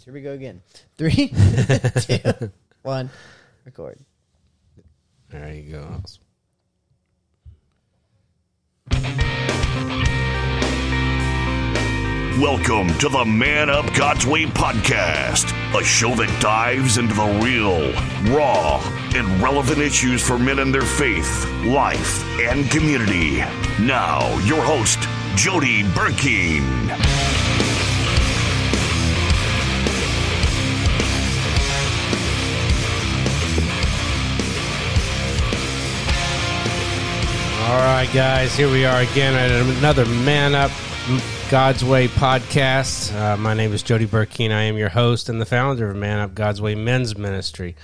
sounds. Here we go again. Three, two, one, record. There you go. Welcome to the Man Up God's Way podcast, a show that dives into the real, raw, and relevant issues for men and their faith, life, and community. Now, your host, Jody Burkeen. All right, guys, here we are again at another Man Up God's Way podcast. Uh, my name is Jody Burkeen. I am your host and the founder of Man Up God's Way Men's Ministry,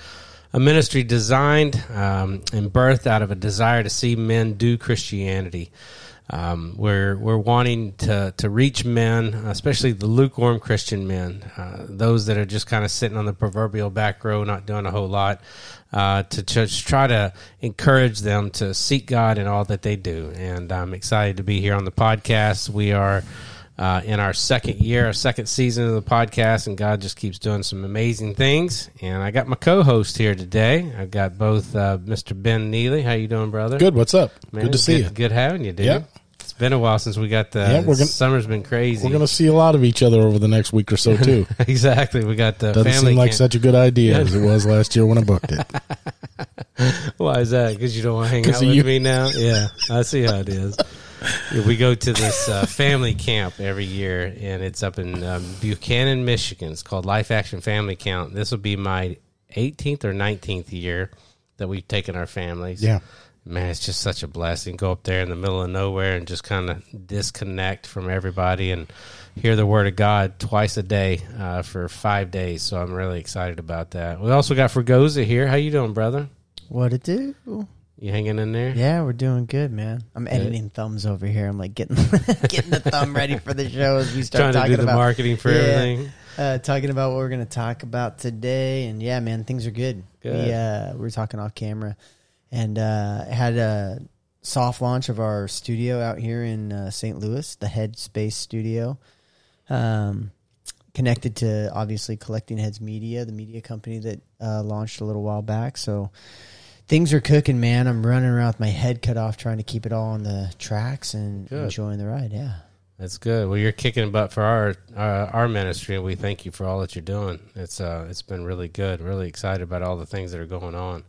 a ministry designed um, and birthed out of a desire to see men do Christianity. Um, we're we're wanting to to reach men, especially the lukewarm Christian men, uh, those that are just kind of sitting on the proverbial back row, not doing a whole lot, uh, to just try to encourage them to seek God in all that they do. And I'm excited to be here on the podcast. We are. Uh, in our second year, our second season of the podcast, and God just keeps doing some amazing things. And I got my co-host here today. I've got both uh, Mr. Ben Neely. How you doing, brother? Good. What's up? Man, good to see good, you. Good having you, dude. Been a while since we got the Yeah, we're gonna- summer's been crazy. We're going to see a lot of each other over the next week or so too. exactly. We got the Doesn't family seem like camp. such a good idea as it was last year when I booked it. Why is that? Because you don't want to hang out with you. me now? Yeah, I see how it is. We go to this uh, family camp every year, and it's up in um, Buchanan, Michigan. It's called Life Action Family Camp. This will be my 18th or 19th year that we've taken our families. Yeah. Man, it's just such a blessing. Go up there in the middle of nowhere and just kind of disconnect from everybody and hear the word of God twice a day uh, for five days. So I'm really excited about that. We also got Fragoza here. How you doing, brother? What it do? You hanging in there? Yeah, we're doing good, man. I'm editing thumbs over here. I'm like getting getting the thumb ready for the show as we start Trying to talking do the about marketing for Yeah. everything. uh, talking about what we're going to talk about today. And yeah, man, things are good. Good. We uh, we were talking off camera, and uh, had a soft launch of our studio out here in uh, St. Louis, the Headspace Studio. Um, connected to obviously Collecting Heads Media, the media company that uh, launched a little while back. So things are cooking, man. I'm running around with my head cut off, trying to keep it all on the tracks and Good. enjoying the ride. Yeah. That's good. Well, you're kicking butt for our uh, our ministry, and we thank you for all that you're doing. It's uh, it's been really good. Really excited about all the things that are going on.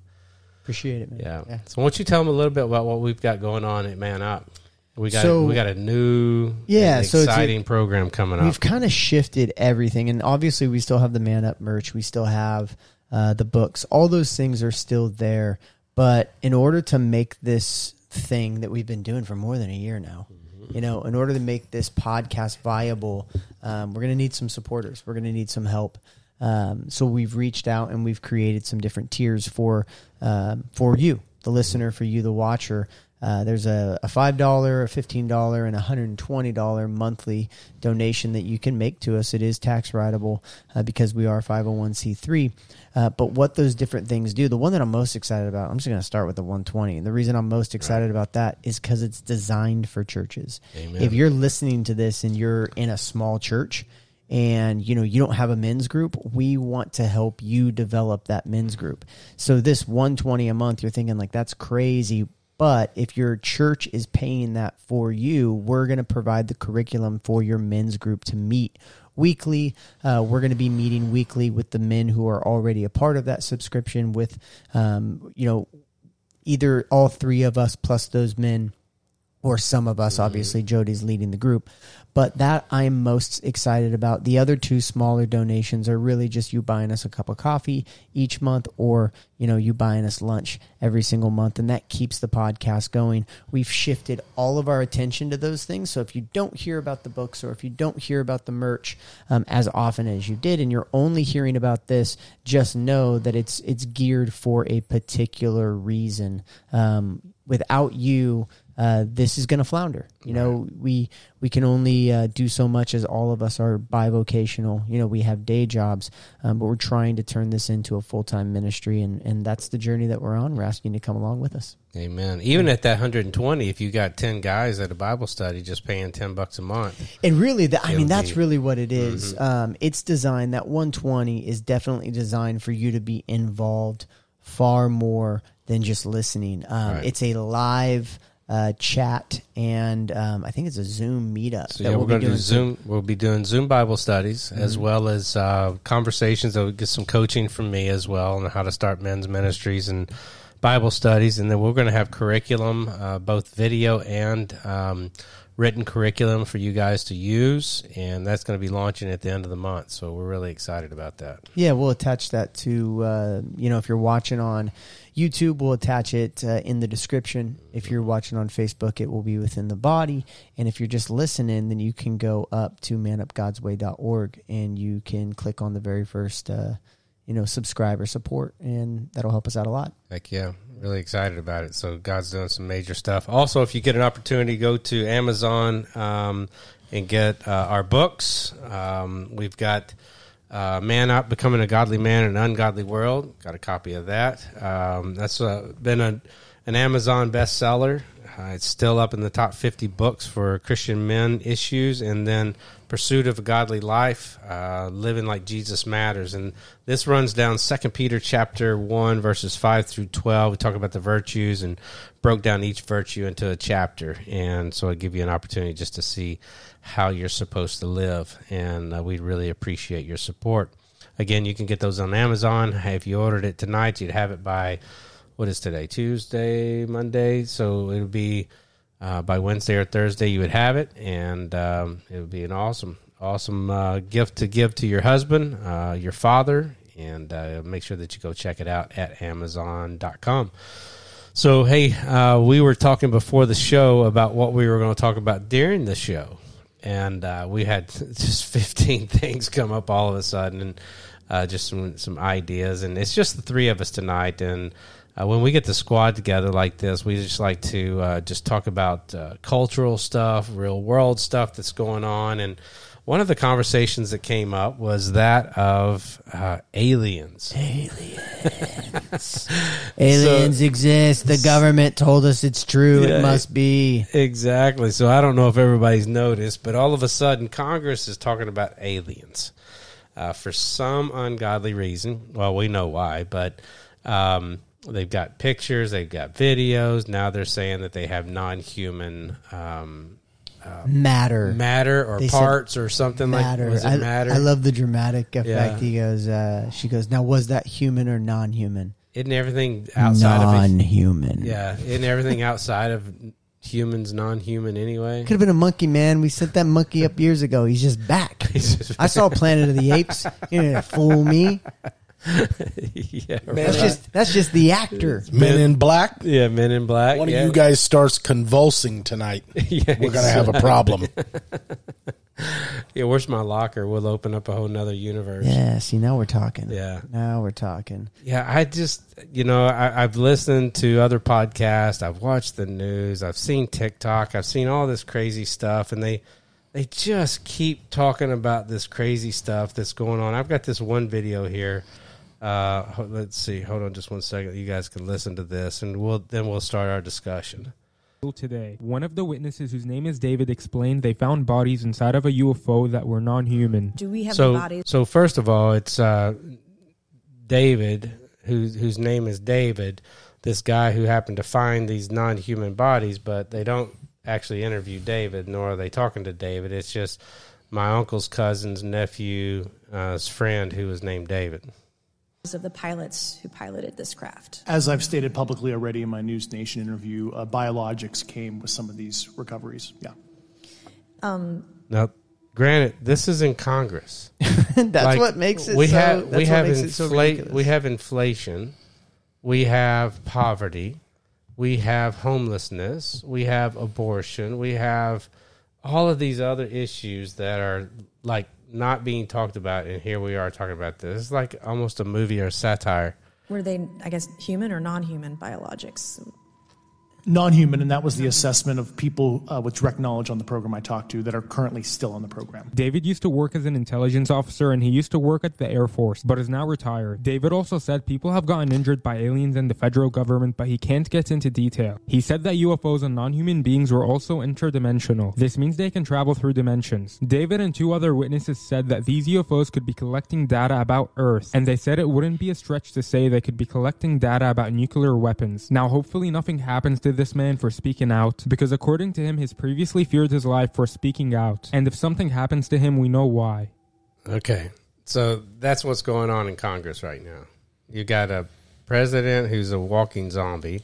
Appreciate it, man. Yeah. Yeah. So, why don't you tell them a little bit about what we've got going on at Man Up? We got So- we got a new Yeah, so it's a- exciting program coming up. We've kind of shifted everything, and obviously, we still have the Man Up merch. We still have uh, the books. All those things are still there. But in order to make this thing that we've been doing for more than a year now, you know, in order to make this podcast viable, um, we're going to need some supporters. We're going to need some help. Um, so we've reached out and we've created some different tiers for um, for you, the listener, for you, the watcher. Uh, there's a, a five dollar, a fifteen dollar, and a hundred and twenty dollar monthly donation that you can make to us. It is tax writable uh, because we are five hundred one c three. Uh, but what those different things do, the one that I'm most excited about, I'm just going to start with the 120. The reason I'm most excited about that is because it's designed for churches. Amen. If you're listening to this and you're in a small church and you know you don't have a men's group, we want to help you develop that men's group. So this 120 a month, you're thinking like that's crazy. But if your church is paying that for you, we're going to provide the curriculum for your men's group to meet weekly. Uh, we're going to be meeting weekly with the men who are already a part of that subscription with, um, you know, either all three of us plus those men or some of us. Obviously, Jody's leading the group, but that I'm most excited about. The other two smaller donations are really just you buying us a cup of coffee each month, or you know you buying us lunch every single month, and that keeps the podcast going. We've shifted all of our attention to those things. So if you don't hear about the books, or if you don't hear about the merch um, as often as you did, and you're only hearing about this, just know that it's it's geared for a particular reason. Um, without you uh, this is going to flounder. You know, we we can only uh, do so much as all of us are bivocational. You know, we have day jobs, um, but we're trying to turn this into a full time ministry, and and that's the journey that we're on. We're asking you to come along with us. Amen. Even at that 120, if you got 10 guys at a Bible study just paying 10 bucks a month, And really, that, I mean, that's be- Mm-hmm. really what it is. Um, it's designed, that 120 is definitely designed for you to be involved far more than just listening. Um, Right. It's a live uh, chat, and um, I think it's a Zoom meetup. So yeah, we're going to do Zoom. We'll be doing Zoom Bible studies as Mm-hmm. well as uh, conversations. I'll get some coaching from me as well on how to start men's ministries and Bible studies, and then we're going to have curriculum, uh, both video and um, written curriculum for you guys to use, and that's going to be launching at the end of the month. So we're really excited about that. Yeah, we'll attach that to uh, you know if you're watching on YouTube, we'll attach it uh, in the description. If you're watching on Facebook, it will be within the body, and if you're just listening, then you can go up to manupgodsway.org and you can click on the very first uh, you know subscribe or support, and that'll help us out a lot. Heck yeah, really excited about it. So God's doing some major stuff. Also, if you get an opportunity, go to Amazon um, and get uh, our books. Um, we've got uh, "Man Up: Becoming a Godly Man in an Ungodly World." Got a copy of that. Um, that's uh, been a, an Amazon bestseller. Uh, it's still up in the top 50 books for Christian men issues, and then Pursuit of a Godly Life, uh, Living Like Jesus Matters. And this runs down Second Peter chapter 1, verses 5 through 12. We talk about the virtues and broke down each virtue into a chapter. And so I give you an opportunity just to see how you're supposed to live. And uh, we'd really appreciate your support. Again, you can get those on Amazon. If you ordered it tonight, you'd have it by what is today? Tuesday, Monday. So it'll be uh, by Wednesday or Thursday. You would have it, and um, it would be an awesome, awesome uh, gift to give to your husband, uh, your father, and uh, make sure that you go check it out at Amazon.com. So, hey, uh, we were talking before the show about what we were going to talk about during the show, and uh, we had just 15 things come up all of a sudden, and uh, just some some ideas. And it's just the three of us tonight. And uh, when we get the squad together like this, we just like to uh, just talk about uh, cultural stuff, real world stuff that's going on, and. One of the conversations that came up was that of uh, aliens. Aliens Aliens exist. The government told us it's true. Yeah. it must be. Exactly. So I don't know if everybody's noticed, but all of a sudden, Congress is talking about aliens uh, for some ungodly reason. Well, we know why, but um, they've got pictures, they've got videos. Now they're saying that they have non-human um, Matter. matter or They parts or something matter. like. I, matter? I love the dramatic effect. Yeah. He goes, uh, she goes, now was that human or non-human? Isn't everything outside of it? non-human. Yeah, isn't everything outside of humans non-human anyway? Could have been a monkey, man. We sent that monkey up years ago. He's just back. He's just- I saw Planet of the Apes. You didn't fool me. yeah, That's just that's just the actor. Men in Black. yeah, Men in Black. One yeah. of you guys starts convulsing tonight. yeah, We're gonna have a problem. Yeah, where's my locker? We'll open up a whole nother universe. Yeah. See, now we're talking. Yeah. Now we're talking. Yeah, I just, you know, I, I've listened to other podcasts. I've watched the news. I've seen TikTok. I've seen all this crazy stuff, and they, they just keep talking about this crazy stuff that's going on. I've got this one video here. Uh, let's see. Hold on, just one second. You guys can listen to this, and we'll then we'll start our discussion. Today, one of the witnesses, whose name is David, explained they found bodies inside of a UFO that were non-human. Do we have so, bodies? so first of all, it's uh, David, whose whose name is David. This guy who happened to find these non-human bodies, but they don't actually interview David, nor are they talking to David. It's just my uncle's cousin's nephew's uh, friend, who was named David. Of the pilots who piloted this craft. As I've stated publicly already in my News Nation interview, uh, biologics came with some of these recoveries. Yeah. Now, granted, this is in Congress. that's Like, what makes it. we so, have we have makes it so we have inflation we have poverty we have homelessness we have abortion we have all of these other issues that are like not being talked about and here we are talking about this it's like almost a movie or satire Were they, I guess, human or non-human biologics? Non-human, and that was the assessment of people uh, with direct knowledge on the program I talked to that are currently still on the program. David used to work as an intelligence officer and he used to work at the Air Force, but is now retired. David also said people have gotten injured by aliens and the federal government, but he can't get into detail. He said that UFOs and non human beings were also interdimensional. This means they can travel through dimensions. David and two other witnesses said that these UFOs could be collecting data about Earth, and they said it wouldn't be a stretch to say they could be collecting data about nuclear weapons. Now, hopefully, nothing happens to this man for speaking out, because according to him, he's previously feared his life for speaking out, and if something happens to him, we know why. Okay. So that's what's going on in Congress right now. You got a president who's a walking zombie.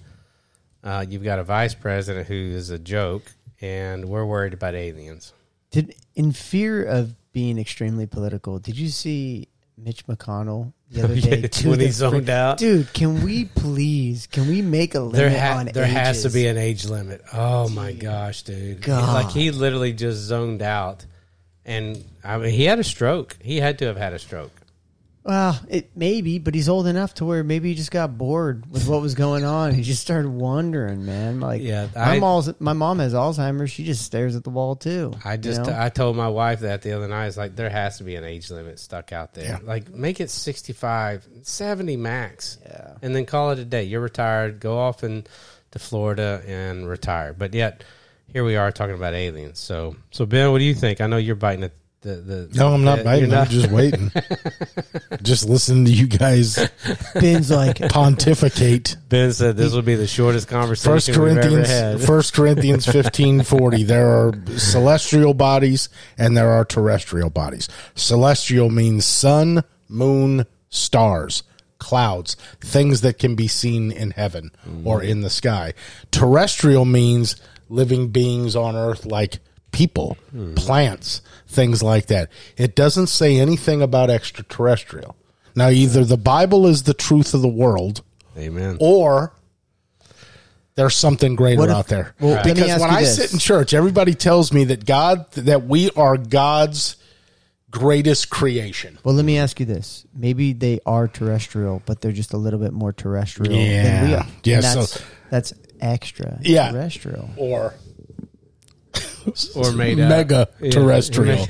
Uh, you've got a vice president who is a joke, and we're worried about aliens. Did in fear of being extremely political, did you see Mitch McConnell the other day? to When he zoned out? dude. Can we please? Can we make a limit There, ha- on there has to ages? be an age limit. Oh my gosh, dude! God. Like he literally just zoned out, and I mean, he had a stroke. He had to have had a stroke. Well, it maybe, but he's old enough to where maybe he just got bored with what was going on. He just started wondering, man. Like, Yeah, my I- mom's my mom has Alzheimer's. She just stares at the wall too. I you just know? I told my wife that the other night. It's like there has to be an age limit stuck out there. Yeah. Like make it 65, 70 max. Yeah. And then call it a day. You're retired. Go off and to Florida and retire. But yet here we are talking about aliens. So so Ben, what do you think? I know you're biting at the the No, I'm not the- biting. you're I'm just waiting. just listening to you guys Ben's like, pontificate. Ben said this will be the shortest conversation First we've ever Corinthians, had. First Corinthians fifteen forty. There are celestial bodies and there are terrestrial bodies. Celestial means sun, moon, stars, clouds, things that can be seen in heaven or mm. in the sky. Terrestrial means living beings on earth like people, plants, things like that. It doesn't say anything about extraterrestrial. Now, either the Bible is the truth of the world Amen. or there's something greater if- out there. well, let me because when I this. sit in church, everybody tells me that God, that we are God's greatest creation. well, let me ask you this: maybe they are terrestrial, but they're just a little bit more terrestrial than we Yeah. are. Yeah, And so- that's, that's extra Yeah. terrestrial. Or or made mega Yeah. terrestrial.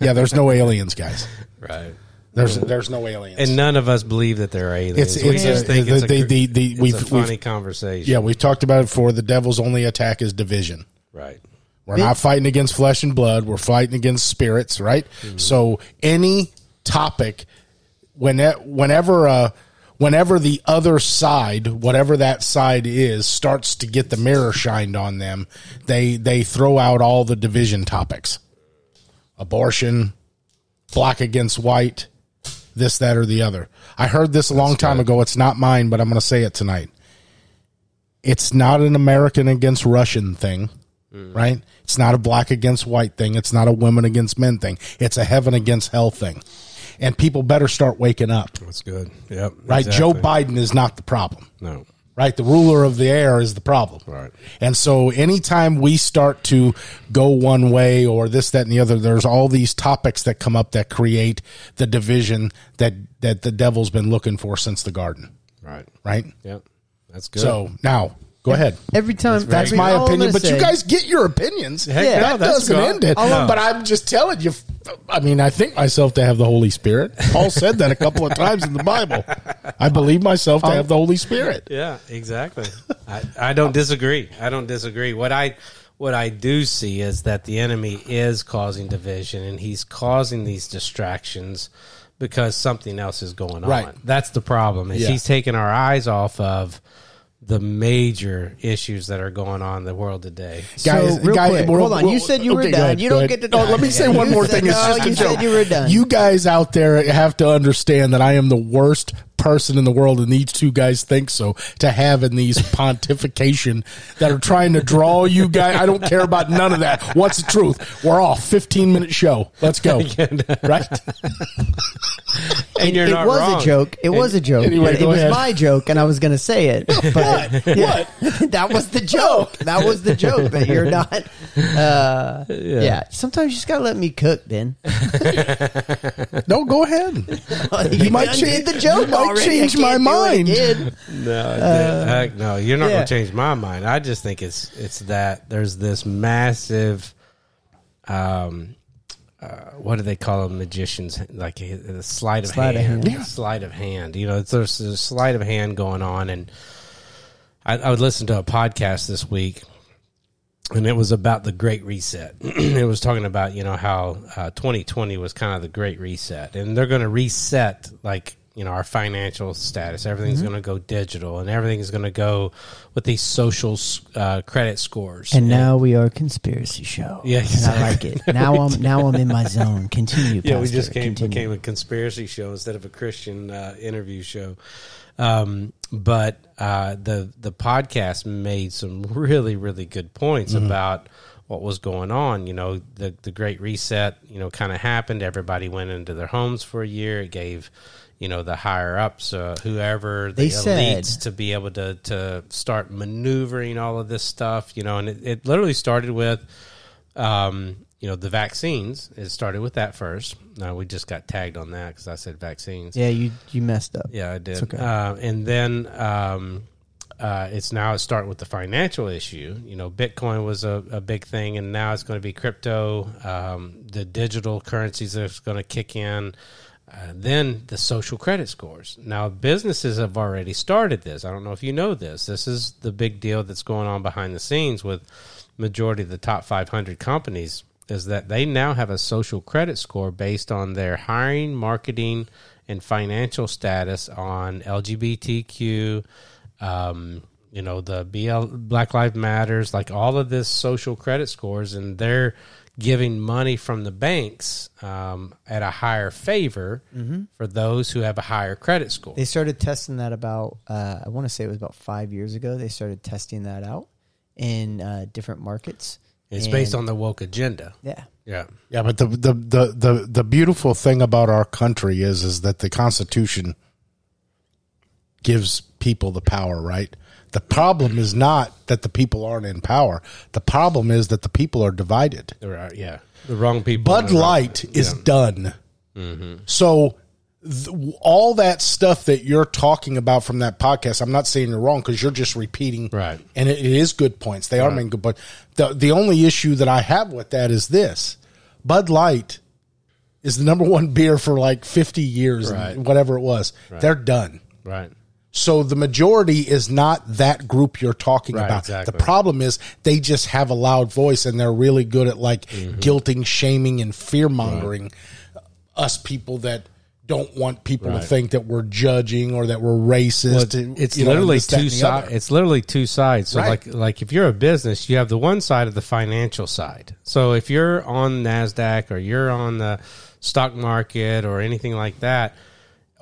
yeah, there's no aliens, guys. Right. There's there's no aliens. And none of us believe that there are aliens. It's- we it's just a- think the- it's a, the- the- it's we've- a funny we've- conversation. yeah, we've talked about it before. The devil's only attack is division. Right. We're not fighting against flesh and blood. We're fighting against spirits, right? So any topic, when whenever uh, whenever the other side, whatever that side is, starts to get the mirror shined on them, they they throw out all the division topics, abortion, black against white, this, that, or the other. I heard this a long time ago. It's not mine, but I'm going to say it tonight. It's not an American against Russian thing mm. right? It's not a black against white thing. It's not a women against men thing. It's a heaven against hell thing. And people better start waking up, That's good. Yep. right? exactly. Joe Biden is not the problem, No. right? The ruler of the air is the problem. Right. And so anytime we start to go one way or this, that, and the other, there's all these topics that come up that create the division that, that the devil's been looking for since the garden, Right. right? Yep. That's good. So now, go ahead. Every time, That's every- my opinion, gonna but you guys get your opinions. Heck Yeah. that no, that's doesn't good. end it. No. But I'm just telling you. I mean, I think myself to have the Holy Spirit. Paul said that a couple of times in the Bible. I believe myself to oh. have the Holy Spirit. Yeah, exactly. I, I don't disagree. I don't disagree. What I what I do see is that the enemy is causing division and he's causing these distractions because something else is going on. Right. That's the problem. Is Yeah. he's taking our eyes off of the major issues that are going on in the world today. So, real quick, hold on. You said you were done. ahead, You don't get to Oh, let me say one more said- thing. It's no, just a you said joke. you were done. You guys out there have to understand that I am the worst person in the world, and these two guys think so. To have in these pontification that are trying to draw you guys, I don't care about none of that. What's the truth? We're off. Fifteen minute show. Let's go. right? It, you're it not was wrong. a joke. It was a joke, Anyway, but it was ahead. my joke, and I was going to say it. But what? that was the joke. That was the joke. That you're not. Uh, yeah. Sometimes you just got to let me cook. Then No, go ahead. you might done change- the joke. you might already. change I my mind. again. No, heck no, you're not Uh, yeah. going to change my mind. I just think it's it's that there's this massive, um, uh, what do they call them? Magicians, like a, a sleight of Sleight of hand, hand. sleight of hand. You know, it's, there's a sleight of hand going on, and I, I would listen to a podcast this week. And it was about the Great Reset. it was talking about you know how uh, 2020 was kind of the Great Reset, and they're going to reset like you know our financial status. Everything's Mm-hmm. going to go digital, and everything's going to go with these social uh, credit scores. And now we are a conspiracy show. Yeah, and I like it. Now I'm now I'm in my zone. Continue. yeah, we just came, became a conspiracy show instead of a Christian uh, interview show. Um, but uh, the the podcast made some really really good points about what was going on. You know, the the Great Reset. You know, kind of happened. Everybody went into their homes for a year. It gave you know the higher ups, uh, whoever the They said- elites, to be able to to start maneuvering all of this stuff. You know, and it, it literally started with um, you know, the vaccines. It started with that first. No, we just got tagged on that because I said vaccines. Yeah, you you messed up. Yeah, I did. Okay. Uh, and then um, uh, it's now starting with the financial issue. You know, Bitcoin was a, a big thing, and now it's going to be crypto. Um, the digital currencies are going to kick in. Uh, then the social credit scores. Now, businesses have already started this. I don't know if you know this. This is the big deal that's going on behind the scenes with majority of the top 500 companies is that they now have a social credit score based on their hiring, marketing, and financial status on LGBTQ, um, you know, the BL Black Lives Matters, like all of this social credit scores, and they're giving money from the banks um, at a higher favor for those who have a higher credit score. They started testing that about uh, I want to say it was about five years ago. They started testing that out in uh, different markets. It's based on the woke agenda. yeah. Yeah. Yeah, but the, the the the the beautiful thing about our country is is that the Constitution gives people the power, right? The problem is not that the people aren't in power. The problem is that the people are divided. Are, yeah. The wrong people. Bud the wrong- Light is yeah. done. Mm-hmm. So th- all that stuff that you're talking about from that podcast, I'm not saying you're wrong because you're just repeating, Right. And it, it is good points. They are making good points. The the only issue that I have with that is this: Bud Light is the number one beer for like 50 years, Right. whatever it was. They're done. Right. So the majority is not that group you're talking Right, about. exactly. The problem is they just have a loud voice and they're really good at like Mm-hmm. guilting, shaming, and fear mongering us people that don't want people Right. to think that we're judging or that we're racist. Well, it's know, literally this, two sides. It's literally two sides. So Right. like like if you're a business, you have the one side of the financial side. So if you're on Nasdaq or you're on the stock market or anything like that,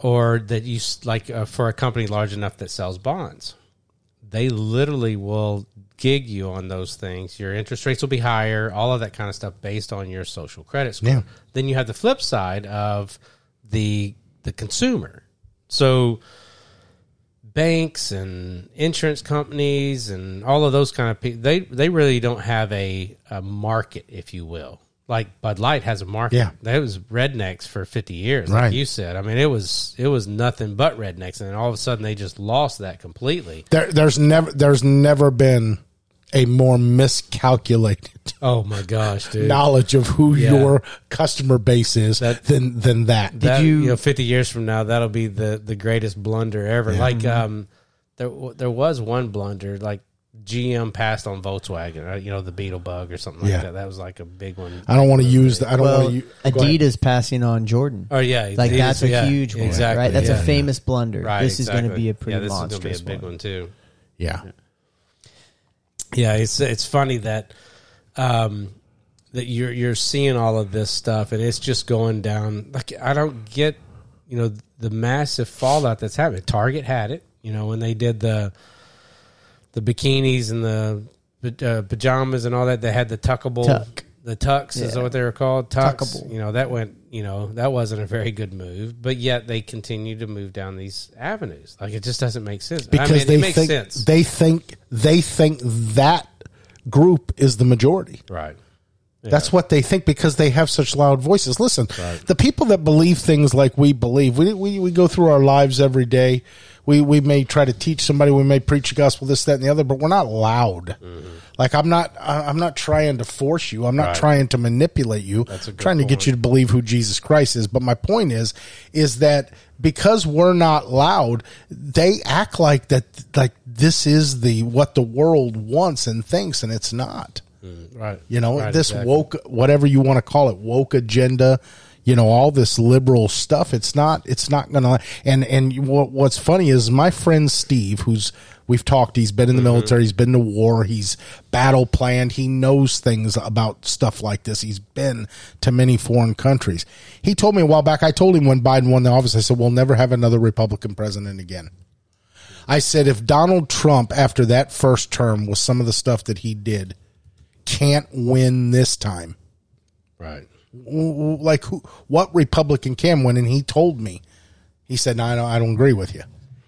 or that you like uh, for a company large enough that sells bonds, they literally will gig you on those things. Your interest rates will be higher, all of that kind of stuff based on your social credit score. Yeah. Then you have the flip side of the the consumer. So banks and insurance companies and all of those kind of people they they really don't have a, a market if you will like bud light has a market Yeah. that was rednecks for 50 years Right. like you said i mean it was it was nothing but rednecks and then all of a sudden they just lost that completely There, there's never there's never been a more miscalculated oh my gosh dude knowledge of who Yeah. your customer base is That- than than that. that, you- you, know 50 years from now that'll be the the greatest blunder ever like um there there was one blunder like GM passed on Volkswagen, uh, you know, the Beetle bug or something like Yeah. that. That was like a big one. I don't want to use the, I don't Well, want to use Adidas passing on Jordan. Oh yeah, Like Adidas, that's a yeah, huge one, exactly, right? That's yeah. a famous blunder. Right, this is going to be a pretty yeah, this monstrous is going to be a big one. one too. Yeah. Yeah, it's it's funny that um that you're you're seeing all of this stuff and it's just going down like I don't get you know the massive fallout that's happening. Target had it, you know, when they did the the bikinis and the uh, pajamas and all that. They had the tuckable Tuck. the Tux is Yeah. what they were called. Tux. Tuckable. You know that went. You know that wasn't a very good move, but yet they continue to move down these avenues. Like it just doesn't make sense. because I mean, they it makes think sense, they think they think that group is the majority. right? That's what they think because they have such loud voices. Listen, the people that believe things like we believe, we, we, we go through our lives every day. We, we may try to teach somebody, we may preach the gospel, this, that, and the other, but we're not loud. Mm-hmm. Like I'm not, I'm not trying to force you. I'm not Right. trying to manipulate you. That's a good trying to get you to believe who Jesus Christ is. But my point is, is that because we're not loud, they act like that, like this is the what the world wants and thinks, and it's not. Mm. Right. You know, Right, this exactly. woke, whatever you want to call it, woke agenda. You know, all this liberal stuff. It's not. It's not gonna. And and what, what's funny is my friend Steve, who's we've talked. He's been in the Mm-hmm. military. He's been to war. He's battle planned. He knows things about stuff like this. He's been to many foreign countries. He told me a while back. I told him when Biden won the office. I said, "We'll never have another Republican president again." I said, if Donald Trump, after that first term, with some of the stuff that he did, can't win this time, Right. Like who, what Republican can win? And he told me, he said, no, I don't, I don't agree with you.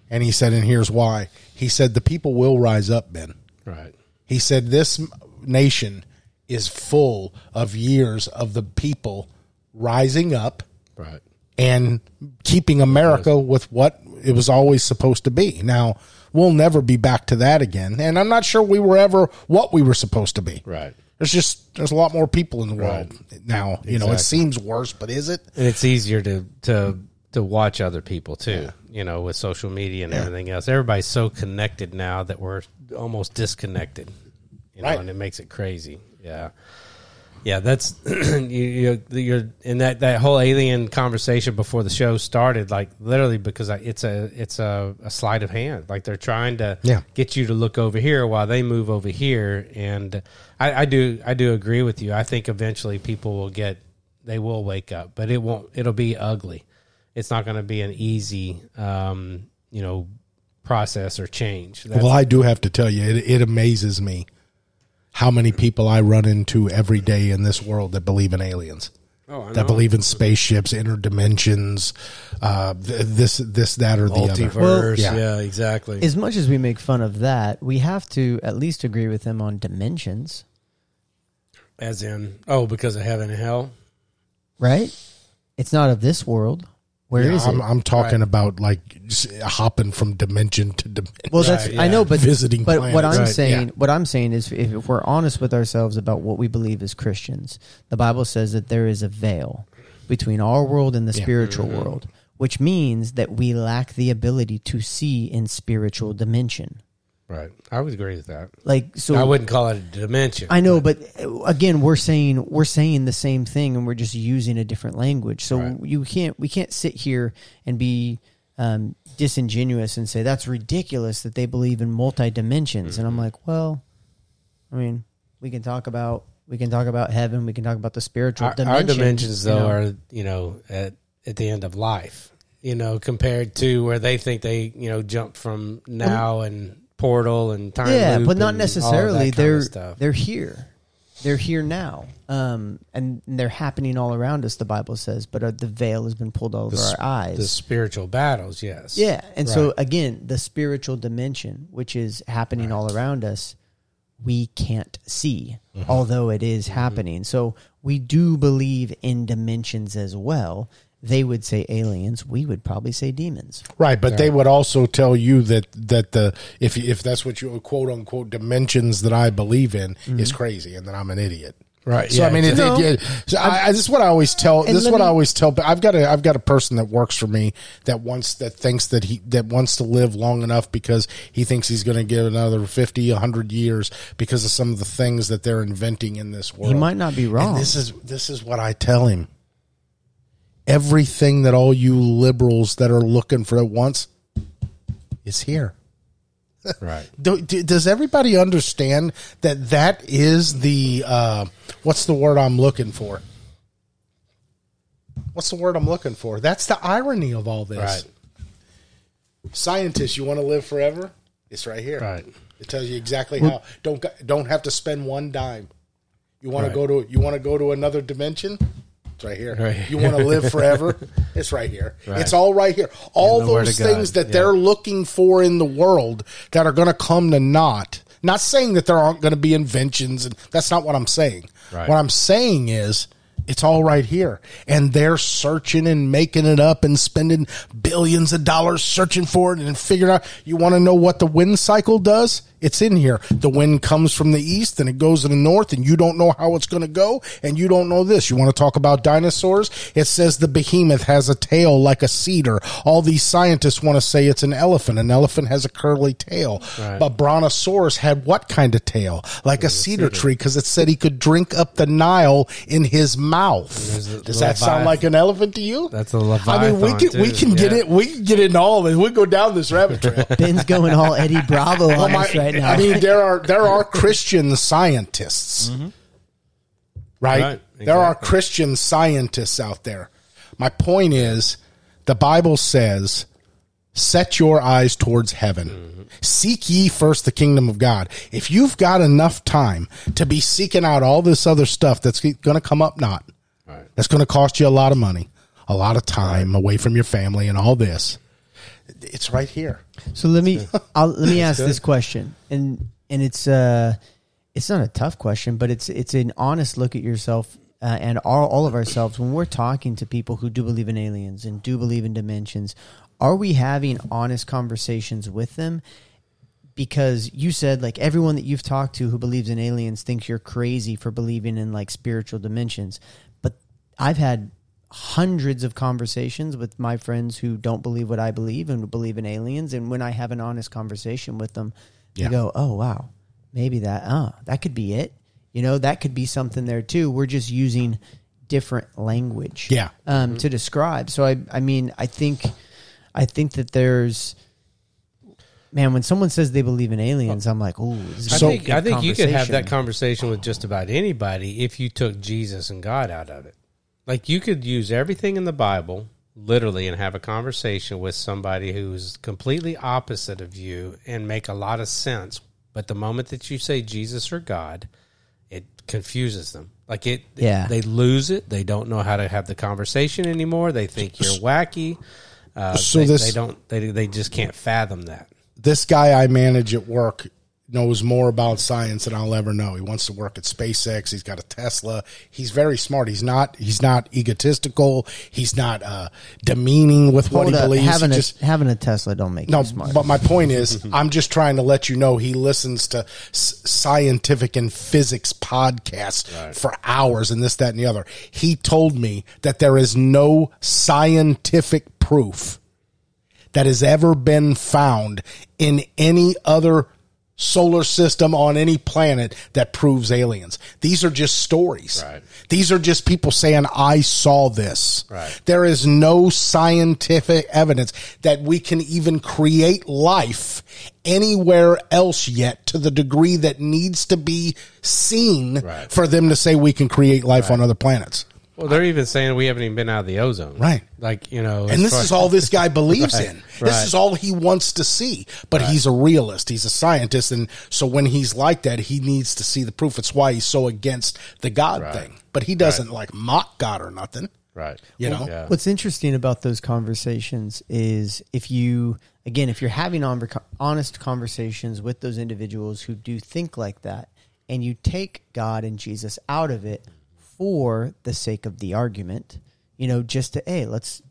And he said, and here's why. He said, the people will rise up, Ben. Right. He said, this nation is full of years of the people rising up Right. and keeping America with what it was always supposed to be. Now, we'll never be back to that again. And I'm not sure we were ever what we were supposed to be. Right. There's just there's a lot more people in the world now. You know, it seems worse, but is it? And it's easier to to to watch other people too. You know, with social media and everything else, everybody's so connected now that we're almost disconnected. You know, Right. and it makes it crazy. Yeah, yeah. That's you, you, you're in that that whole alien conversation before the show started. Like literally, because I, it's a it's a, a sleight of hand. Like they're trying to Yeah. get you to look over here while they move over here. And I, I do I do agree with you. I think eventually people will get they will wake up, but it won't. It'll be ugly. It's not going to be an easy, um, you know, process or change. That's- Well, I do have to tell you, it, it amazes me how many people I run into every day in this world that believe in aliens. oh, I That believe in spaceships, interdimensions, uh, th- this, this, that, or the other. multiverse. yeah. yeah. exactly. As much as we make fun of that, we have to at least agree with them on dimensions, As in, oh, because of heaven and hell. right? It's not of this world. Where is Yeah, I'm, it? I'm talking Right. about like hopping from dimension to dimension. well, that's Right, I know, but Visiting But what. I'm Right, saying, yeah. what I'm saying is, if, if we're honest with ourselves about what we believe as Christians, the Bible says that there is a veil between our world and the spiritual Mm-hmm. world, which means that we lack the ability to see in spiritual dimension. Right. I would agree with that. Like so, I wouldn't call it a dimension. I know, but uh, again, we're saying we're saying the same thing, and we're just using a different language. So Right. you can't we can't sit here and be um, disingenuous and say that's ridiculous that they believe in multi dimensions. And I'm like, well, I mean, we can talk about we can talk about heaven, we can talk about the spiritual our, our dimension. dimensions you though know. are you know at at the end of life you know compared to where they think they you know jumped from now and portal and time yeah, but not necessarily. They're stuff. they're here, they're here now, um, and they're happening all around us. The Bible says, but uh, the veil has been pulled over The our eyes. the spiritual battles yes Yeah, and so again, the spiritual dimension, which is happening all around us, we can't see, Mm-hmm. although it is happening. So we do believe in dimensions as well. They would say aliens. We would probably say demons. Right, but they would also tell you that that the if if that's what you quote unquote dimensions that I believe in mm-hmm. is crazy and that I'm an idiot. Right, So yeah, I mean, it, exactly. it, it- so I, I, this is what I always tell. This is let what I always tell. But I've got a I've got a person that works for me that wants that thinks that he that wants to live long enough because he thinks he's going to get another 50, 100 years because of some of the things that they're inventing in this world. He might not be wrong. And this is this is what I tell him. Everything that all you liberals that are looking for at once is here. right Do, do- does everybody understand that that is the uh, what's the word I'm looking for? What's the word I'm looking for? That's the irony of all this. right Scientists, you want to live forever? It's right here. Right. It tells you exactly how. Don't don't have to spend one dime. You want Right. to go to you want to go to another dimension? It's right here. Right. You want to live forever? it's right here. Right. It's all right here. All In the Word those of God. things that Yeah. they're looking for in the world that are going to come to naught. Not saying that there aren't going to be inventions, and that's not what I'm saying. Right. What I'm saying is it's all right here. And they're searching and making it up and spending billions of dollars searching for it and figuring out. You want to know what the wind cycle does? It's in here. The wind comes from the east and it goes to the north, and you don't know how it's going to go, and you don't know this. You want to talk about dinosaurs? It says the behemoth has a tail like a cedar. All these scientists want to say it's an elephant. An elephant has a curly tail. Right. But Brontosaurus had what kind of tail? Like a cedar, tree, because it said he could drink up the Nile in his mouth. There's a Does that sound like an elephant to you? That's a I mean, we Leviathan, can we too. can get it. We can get into all of it. We go down this rabbit trail. Ben's going all Eddie Bravo on My- us right now. I mean, there are there are Christian scientists, mm-hmm. right? Right, There are. Christian scientists out there. My point is, the Bible says, "Set your eyes towards heaven. Mm-hmm. Seek ye first the kingdom of God." If you've got enough time to be seeking out all this other stuff that's going to come up, not Right. that's going to cost you a lot of money, a lot of time away from your family, and all this. It's right here. So let me I'll, let me ask this question, and and it's uh it's not a tough question, but it's it's an honest look at yourself uh, and all all of ourselves when we're talking to people who do believe in aliens and do believe in dimensions. Are we having honest conversations with them? Because you said like everyone that you've talked to who believes in aliens thinks you're crazy for believing in like spiritual dimensions, but I've had hundreds of conversations with my friends who don't believe what I believe and believe in aliens. And when I have an honest conversation with them, Yeah. they go, "Oh wow, maybe that. Oh, that could be it. You know, that could be something there too. We're just using different language, Yeah. um, to describe. So I, I mean, I think, I think that there's." Man, when someone says they believe in aliens, I'm like, "Oh, this is I a think good I think you could have that conversation." conversation with just about anybody if you took Jesus and God out of it. Like you could use everything in the Bible literally and have a conversation with somebody who's completely opposite of you and make a lot of sense. But the moment that you say Jesus or God, it confuses them. Like it, Yeah. they lose it. They don't know how to have the conversation anymore. They think you're wacky. Uh, So they, this- they don't. They they just can't fathom that. this guy I manage at work knows more about science than I'll ever know. He wants to work at SpaceX. He's got a Tesla. He's very smart. He's not. He's not egotistical. He's not uh, demeaning with what Hold he up, believes. having he a just having a Tesla don't make no. you smart. But my point is, I'm just trying to let you know he listens to s- scientific and physics podcasts for hours and this, that, and the other. He told me that there is no scientific proof that has ever been found in any other solar system on any planet that proves aliens. These are just stories. Right. These are just people saying, I saw this. Right. There is no scientific evidence that we can even create life anywhere else yet to the degree that needs to be seen Right. for them to say we can create life on other planets. Well, they're even saying we haven't even been out of the ozone, Right. Like you know, And this far- is all this guy believes Right, in. This right. is all he wants to see. But he's a realist. He's a scientist. And so when he's like that, he needs to see the proof. It's why he's so against the God Right. thing. But he doesn't like mock God or nothing. right? You know? yeah. What's interesting about those conversations is if you, again, if you're having honest conversations with those individuals who do think like that, and you take God and Jesus out of it for the sake of the argument, you know, just to hey, let's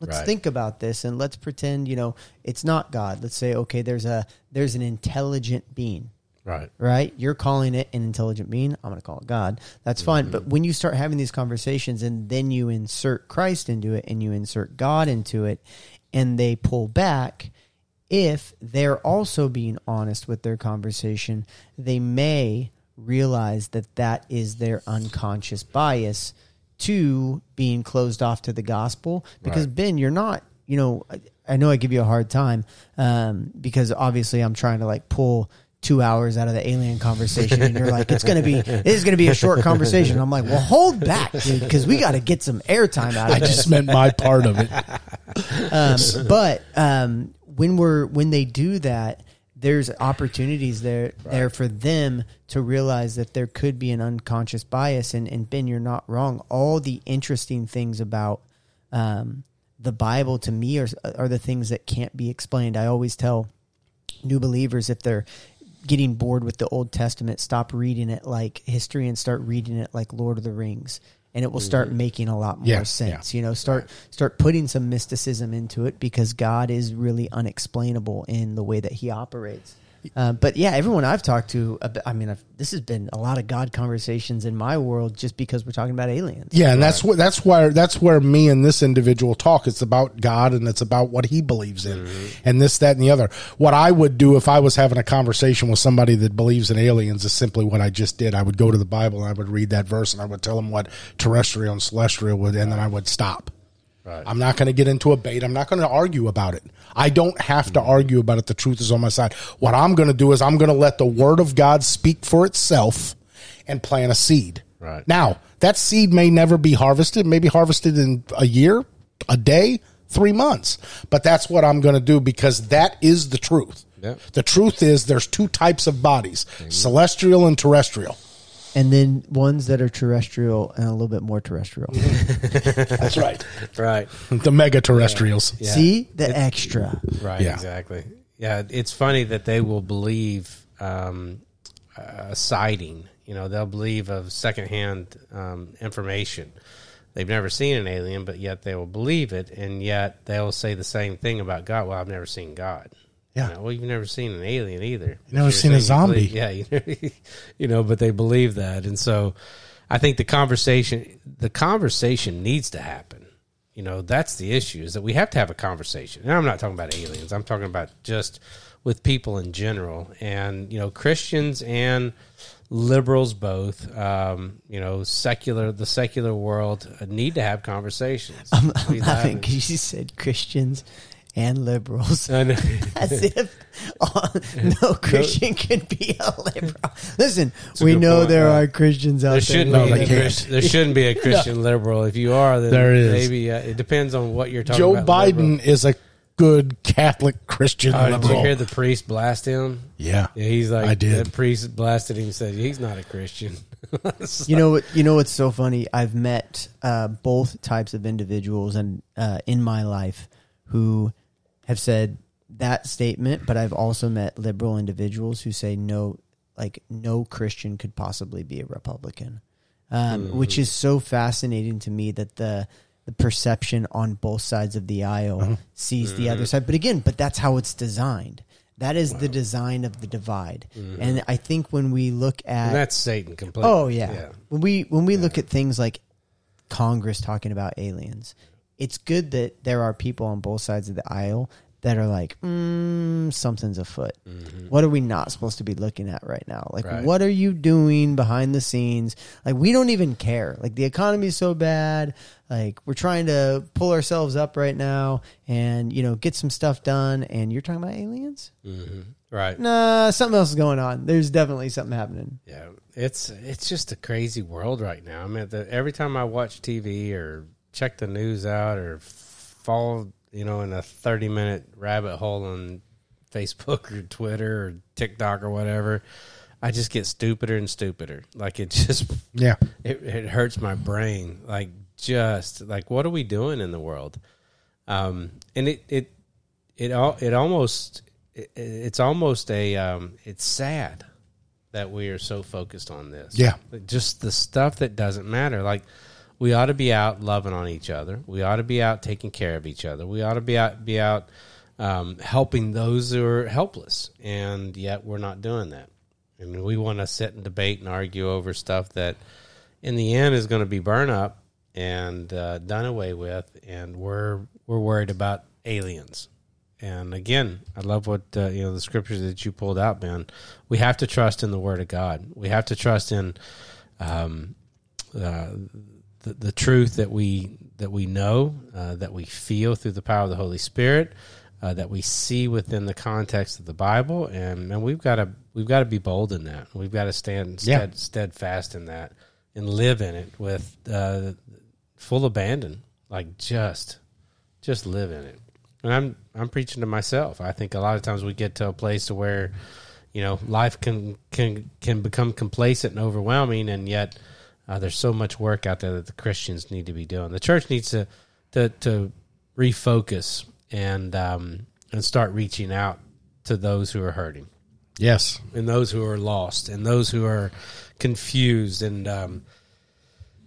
let's Right. think about this and let's pretend, you know, it's not God. Let's say, okay, there's a there's an intelligent being right. right? You're calling it an intelligent being. I'm going to call it God. That's fine. Mm-hmm. But when you start having these conversations and then you insert Christ into it and you insert God into it and they pull back, if they're also being honest with their conversation, they may realize that that is their unconscious bias to being closed off to the gospel. Because, Right. Ben, you're not, you know, I, I know I give you a hard time um, because obviously I'm trying to like pull two hours out of the alien conversation and you're like it's gonna be this is gonna be a short conversation i'm like well hold back dude because we got to get some airtime out of I this just meant my part of it. um, but um, when we're when they do that, there's opportunities there there for them to realize that there could be an unconscious bias. And, and Ben, you're not wrong. All the interesting things about um, the Bible to me are are the things that can't be explained. I always tell new believers if they're getting bored with the Old Testament, stop reading it like history and start reading it like Lord of the Rings. And it will mm-hmm. start making a lot more Yeah, sense. You know, start start putting some mysticism into it because God is really unexplainable in the way that He operates. Uh, but yeah, everyone I've talked to, I mean, I've, this has been a lot of God conversations in my world just because we're talking about aliens. Yeah, and that's what that's where that's where me and this individual talk. It's about God and it's about what he believes in, and this, that, and the other. What I would do if I was having a conversation with somebody that believes in aliens is simply what I just did. I would go to the Bible and I would read that verse and I would tell them what terrestrial and celestial would, and then I would stop. Right. I'm not going to get into a bait. I'm not going to argue about it. I don't have to mm-hmm. argue about it. The truth is on my side. What I'm going to do is I'm going to let the word of God speak for itself and plant a seed. Right. Now, that seed may never be harvested, maybe harvested in a year, a day, three months. But that's what I'm going to do because that is the truth. Yep. The truth is there's two types of bodies, mm-hmm. celestial and terrestrial. And then ones that are terrestrial and a little bit more terrestrial. That's right. Right. the mega terrestrials. Yeah. See the extra. Right. Yeah. Exactly. Yeah. It's funny that they will believe um, a sighting. You know, they'll believe of secondhand um, information. They've never seen an alien, but yet they will believe it, and yet they'll say the same thing about God. Well, I've never seen God. Yeah. You know, well, you've never seen an alien either. never You're seen a saying you believe- zombie. yeah, you, you know, but they believe that, and so I think the conversation, the conversation needs to happen. You know, that's the issue is that we have to have a conversation. And I'm not talking about aliens. I'm talking about just with people in general, and you know, Christians and liberals both. Um, you know, secular the secular world uh, need to have conversations. I'm, I'm laughing because you said Christians and liberals. I know. As if oh, no Christian can be a liberal. Listen, a we good know point, there right. are Christians out There there. shouldn't No, be they a can't. Christ, there shouldn't be a Christian liberal. If you are, then There is. maybe uh, it depends on what you're talking about. Joe about. Biden is a good Catholic Christian liberal. Oh, did you liberal. hear the priest blast him? yeah. Yeah, he's like I did. The priest blasted him. and Said he's not a Christian. You know what? You know what's so funny? I've met uh, both types of individuals and uh, in my life who have said that statement, but I've also met liberal individuals who say no, like no Christian could possibly be a Republican, um, hmm. which is so fascinating to me that the the perception on both sides of the aisle uh-huh. sees the other uh-huh. side. But again, but that's how it's designed. That is the design of the divide. Mm-hmm. And I think when we look at and that's Satan completely. Oh yeah. When we when we look at things like Congress talking about aliens, it's good that there are people on both sides of the aisle that are like, mm, something's afoot. What are we not supposed to be looking at right now? Like, Right. what are you doing behind the scenes? Like, we don't even care. Like, the economy is so bad. Like, we're trying to pull ourselves up right now and you know get some stuff done. And you're talking about aliens? Right. Nah, something else is going on. There's definitely something happening. Yeah, it's it's just a crazy world right now. I mean, the, every time I watch TV or check the news out or fall, you know, in a thirty minute rabbit hole on Facebook or Twitter or TikTok or whatever, I just get stupider and stupider. Like it just Yeah. it, it hurts my brain. Like just like what are we doing in the world? Um, and it it it all it almost it, it's almost a um, it's sad that we are so focused on this. Yeah. just the stuff that doesn't matter. Like we ought to be out loving on each other. We ought to be out taking care of each other. We ought to be out be out um, helping those who are helpless, and yet we're not doing that. Mean, we want to sit and debate and argue over stuff that, in the end, is going to be burned up and uh, done away with, and we're we're worried about aliens. And again, I love what uh, you know the scriptures that you pulled out, Ben. We have to trust in the Word of God. We have to trust in um, uh, the, the truth that we that we know, uh, that we feel through the power of the Holy Spirit, uh, that we see within the context of the Bible, and and we've got to we've got to be bold in that. We've got to stand Yeah. steadfast in that and live in it with uh, full abandon, like just just live in it. and I'm I'm preaching to myself. I think a lot of times we get to a place to where, you know, life can can can become complacent and overwhelming, and yet uh, there's so much work out there that the Christians need to be doing. The church needs to to, to refocus and um, and start reaching out to those who are hurting Yes. and those who are lost and those who are confused and um,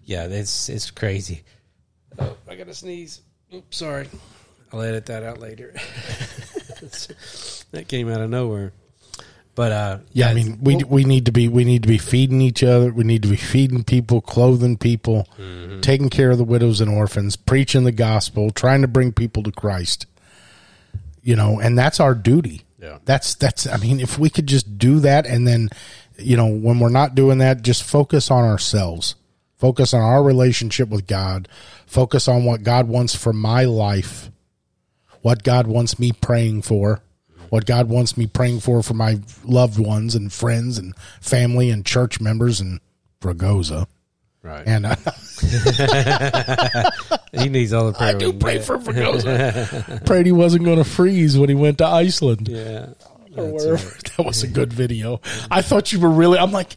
yeah, it's it's crazy. Oh, I gotta sneeze. Oops, sorry. I'll edit that out later. that came out of nowhere. But uh, Yeah, I mean, we we need to be we need to be feeding each other. We need to be feeding people, clothing people, Mm-hmm. taking care of the widows and orphans, preaching the gospel, trying to bring people to Christ. You know, and that's our duty. Yeah. That's that's I mean, if we could just do that and then you know, when we're not doing that, just focus on ourselves. Focus on our relationship with God. Focus on what God wants for my life. What God wants me praying for what God wants me praying for for my loved ones and friends and family and church members and Fragoza. right, And uh, he needs all the prayer. I do pray get. for Fragoza. Prayed he wasn't going to freeze when he went to Iceland Yeah, or wherever. That was a good video. I thought you were really. I'm like,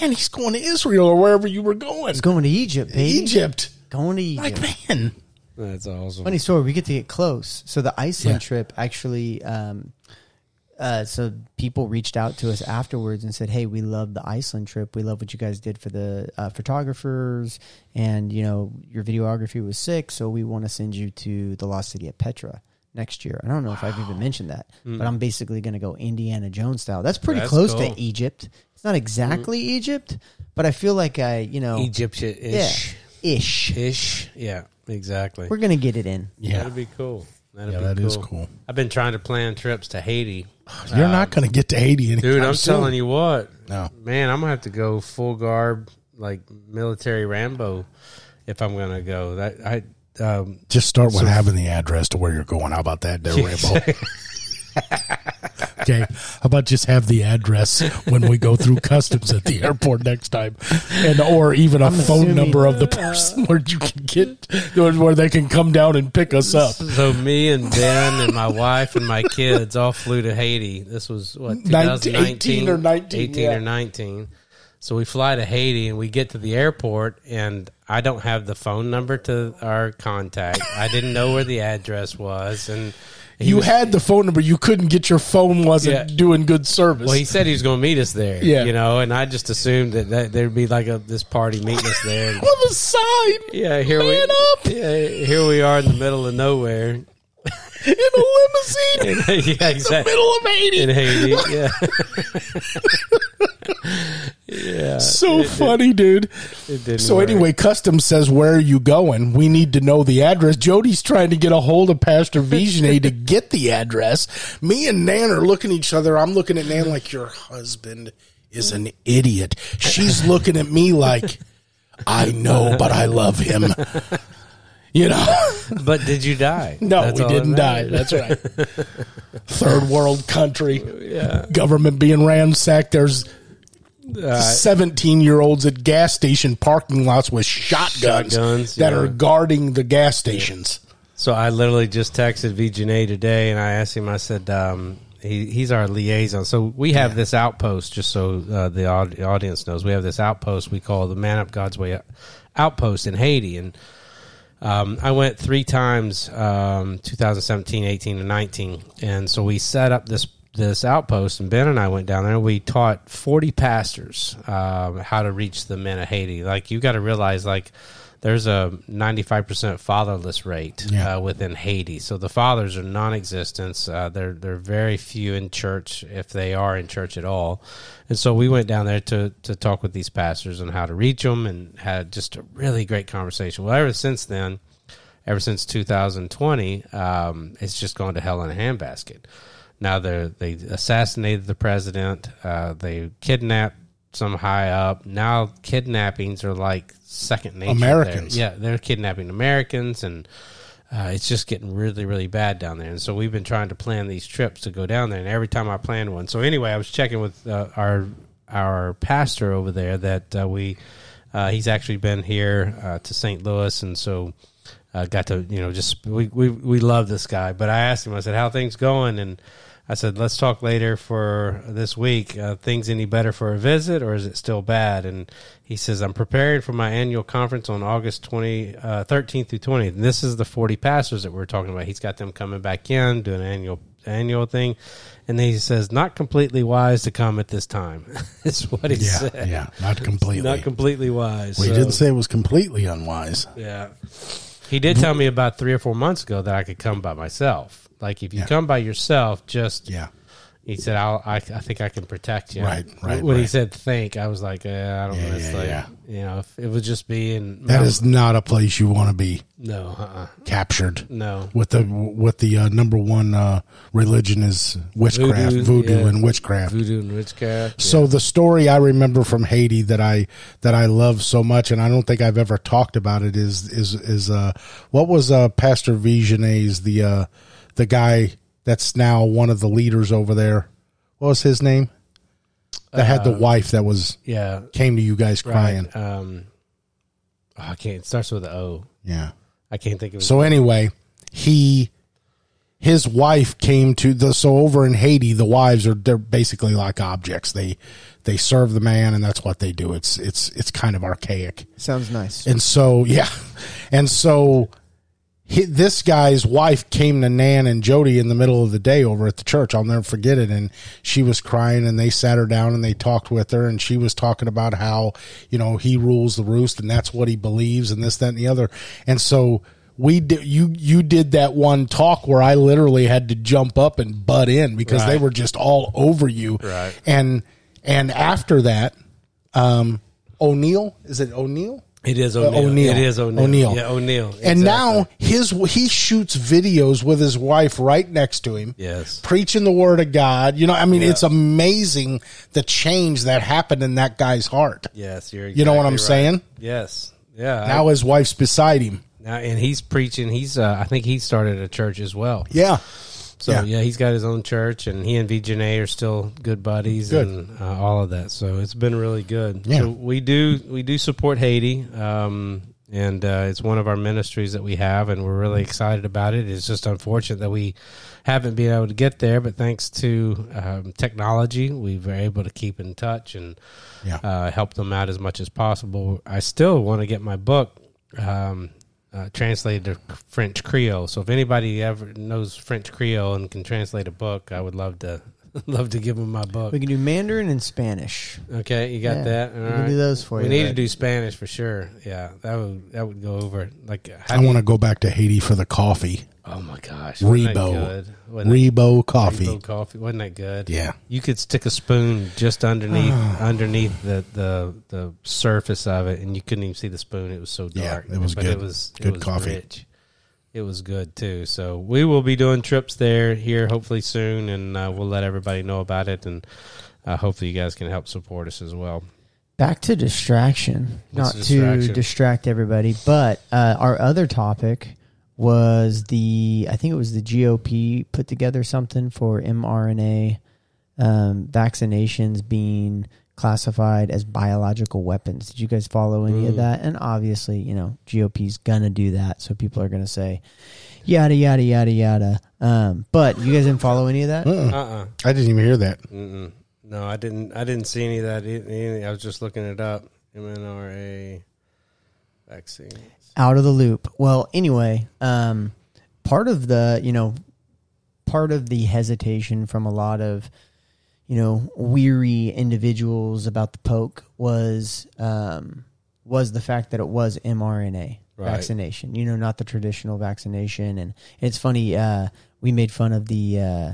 man, he's going to Israel or wherever you were going. He's going to Egypt, baby. Egypt. Going to Egypt. Like, man, that's awesome. Funny story. We get to get close. So the Iceland Yeah. trip actually. Um, uh, so people reached out to us afterwards and said, "Hey, we love the Iceland trip. We love what you guys did for the uh, photographers, and you know your videography was sick. So we want to send you to the lost city of Petra next year. I don't know if I've even mentioned that, but I'm basically going to go Indiana Jones style. That's pretty That's close cool. to Egypt. It's not exactly Egypt, but I feel like I, you know, Egyptian yeah, ish, ish. ish. Yeah, exactly. We're gonna get it in. yeah, That'd be cool. That'd yeah, be that cool. is cool. I've been trying to plan trips to Haiti. You're not going to get to Haiti anytime Dude, I'm soon. telling you what. No. Man, I'm gonna have to go full garb, like military Rambo, if I'm gonna go. That I um, Just start with having the address to where you're going. How about that, there, Rambo? okay. How about just have the address when we go through customs at the airport next time, and or even a phone assuming- number of the person where you can get where they can come down and pick us up. so me and Ben and my wife and my kids all flew to Haiti. This was what 19 2019 18 or 19, 18 yeah. or 19. So we fly to Haiti and we get to the airport and I don't have the phone number to our contact. I didn't know where the address was and he You was- had the phone number, you couldn't get your phone wasn't Yeah. doing good service. Well, he said he was going to meet us there. Yeah. you know, and I just assumed that, that there'd be like a this party meeting us there. On the sign, yeah, here we up. Yeah, here we are in the middle of nowhere. In a limousine, yeah, exactly. middle of Haiti. In Haiti, yeah. yeah. so funny, dude. It So work. anyway, customs says where are you going? We need to know the address. Jody's trying to get a hold of Pastor Visionet to get the address. Me and Nan are looking at each other. I'm looking at Nan like your husband is an idiot. She's looking at me like I know, but I love him. You know, but did you die? no, That's we all that didn't die. That's right. Third world country, Yeah. government being ransacked. There's Uh, 17 year olds at gas station parking lots with shotguns, Shotguns, that yeah. are guarding the gas stations. So I literally just texted VJNA today, and I asked him. I said, um, he, "He's our liaison." So we have this outpost. Just so uh, the aud- audience knows, we have this outpost we call the Man Up God's Way outpost in Haiti, and um, I went three times, um, 2017, 18, and 19, and so we set up this this outpost, and Ben and I went down there. We taught 40 pastors um, how to reach the men of Haiti. Like you got to realize, like there's a 95% fatherless rate Yeah. uh, within Haiti. So the fathers are non-existent. Uh, they're they're very few in church, if they are in church at all. And so we went down there to to talk with these pastors on how to reach them, and had just a really great conversation. Well, ever since then, ever since 2020, um, it's just gone to hell in a handbasket. Now they they assassinated the president. Uh, they kidnapped some high up. Now kidnappings are like second nature. there. Americans. yeah, they're kidnapping Americans, and uh, it's just getting really really bad down there. And so we've been trying to plan these trips to go down there. And every time I plan one, so anyway, I was checking with uh, our our pastor over there that uh, we uh, he's actually been here uh, to St. Louis, and so uh, got to you know just we, we we love this guy. But I asked him, I said, "How things going?" And I said, "Let's talk later for this week. Uh, things any better for a visit, or is it still bad?" And he says, "I'm preparing for my annual conference on August 20, uh, 13th through 20th. And this is the 40 pastors that we're talking about. He's got them coming back in doing an annual annual thing." And then he says, "Not completely wise to come at this time." is what he Yeah, said. yeah, not completely. Not completely wise. well, he So- didn't say it was completely unwise. yeah. He did tell me about three or four months ago that I could come by myself. Like if you Yeah. come by yourself, just Yeah, he said, I'll, I, I think I can protect you. Right, right, When he said think, I was like, eh, I don't Yeah, know. It's yeah, like, yeah. you know, if it would just be in that is not a place you want to be no, uh-uh, captured. no. With the with the uh, number one uh, religion is witchcraft, Voodoo, voodoo, and witchcraft. Voodoo and witchcraft. So the story I remember from Haiti that I that I love so much, and I don't think I've ever talked about it, is is is uh what was uh Pastor Vigenet's the uh the guy that's now one of the leaders over there. What was his name? That had the wife that was yeah, came to you guys crying. right. Um, oh, I can't. It starts with an O. Yeah. I can't think of. It. So anyway, he his wife came to the so over in Haiti, the wives are they're basically like objects. They they serve the man, and that's what they do. It's it's it's kind of archaic. Sounds nice. And so, yeah. And so he, this guy's wife came to Nan and Jody in the middle of the day over at the church. I'll never forget it. And she was crying and they sat her down and they talked with her and she was talking about how, you know, he rules the roost and that's what he believes and this, that, and the other. And so we did, you, you did that one talk where I literally had to jump up and butt in because they were just all over you. Right. And, and after that, um, O'Neill, is it O'Neill? It is Uh, O'Neill. O'Neill. It is O'Neill. O'Neill. Yeah, O'Neill. And now his he shoots videos with his wife right next to him. Yes. Preaching the word of God. You know, I mean, Yeah. it's amazing the change that happened in that guy's heart. Yes, you're. You know what I'm right. saying? Yes. Yeah. I- Now his wife's beside him. Now, and he's preaching. He's, uh, I think he started a church as well. Yeah. So Yeah. yeah. he's got his own church, and he and VJNA are still good buddies, Good. and uh, all of that. So it's been really good. Yeah. So we do we do support Haiti, um, and uh, it's one of our ministries that we have, and we're really excited about it. It's just unfortunate that we haven't been able to get there, but thanks to um, technology, we were able to keep in touch and Yeah. uh, help them out as much as possible. I still want to get my book um, uh, translated to French Creole. So if anybody ever knows French Creole and can translate a book, I would love to love to give them my book. We can do Mandarin and Spanish. Okay, you got Yeah, that. we All can right. do those for we you, need bud. to do Spanish for sure. Yeah, that would that would go over. Like I want to go back to Haiti for the coffee. Oh my gosh, wasn't that Rebo. good? Wasn't that- Rebo coffee. Rebo coffee wasn't that good? Yeah. you could stick a spoon just underneath underneath the, the the surface of it, and you couldn't even see the spoon. It was so Yeah, dark. it was but good. It was it Good was coffee. Rich. It was good too. So we will be doing trips there here hopefully soon, and uh, we'll let everybody know about it, and uh, hopefully you guys can help support us as well. Back to distraction, What's not distraction? to distract everybody, but uh, our other topic was the I think it was the GOP put together something for mRNA um, vaccinations being classified as biological weapons. Did you guys follow any Mm. of that? And obviously, you know, GOP's gonna do that, so people are gonna say yada yada yada yada. Um, but you guys didn't follow any of that. Uh uh I didn't even hear that. Mm-mm. No, I didn't. I didn't see any of that. I was just looking it up. MNRA vaccine. Out of the loop. Well, anyway, um, part of the you know part of the hesitation from a lot of you know weary individuals about the poke was um, was the fact that it was mRNA Right. vaccination. You know, not the traditional vaccination. And it's funny. Uh, we made fun of the uh,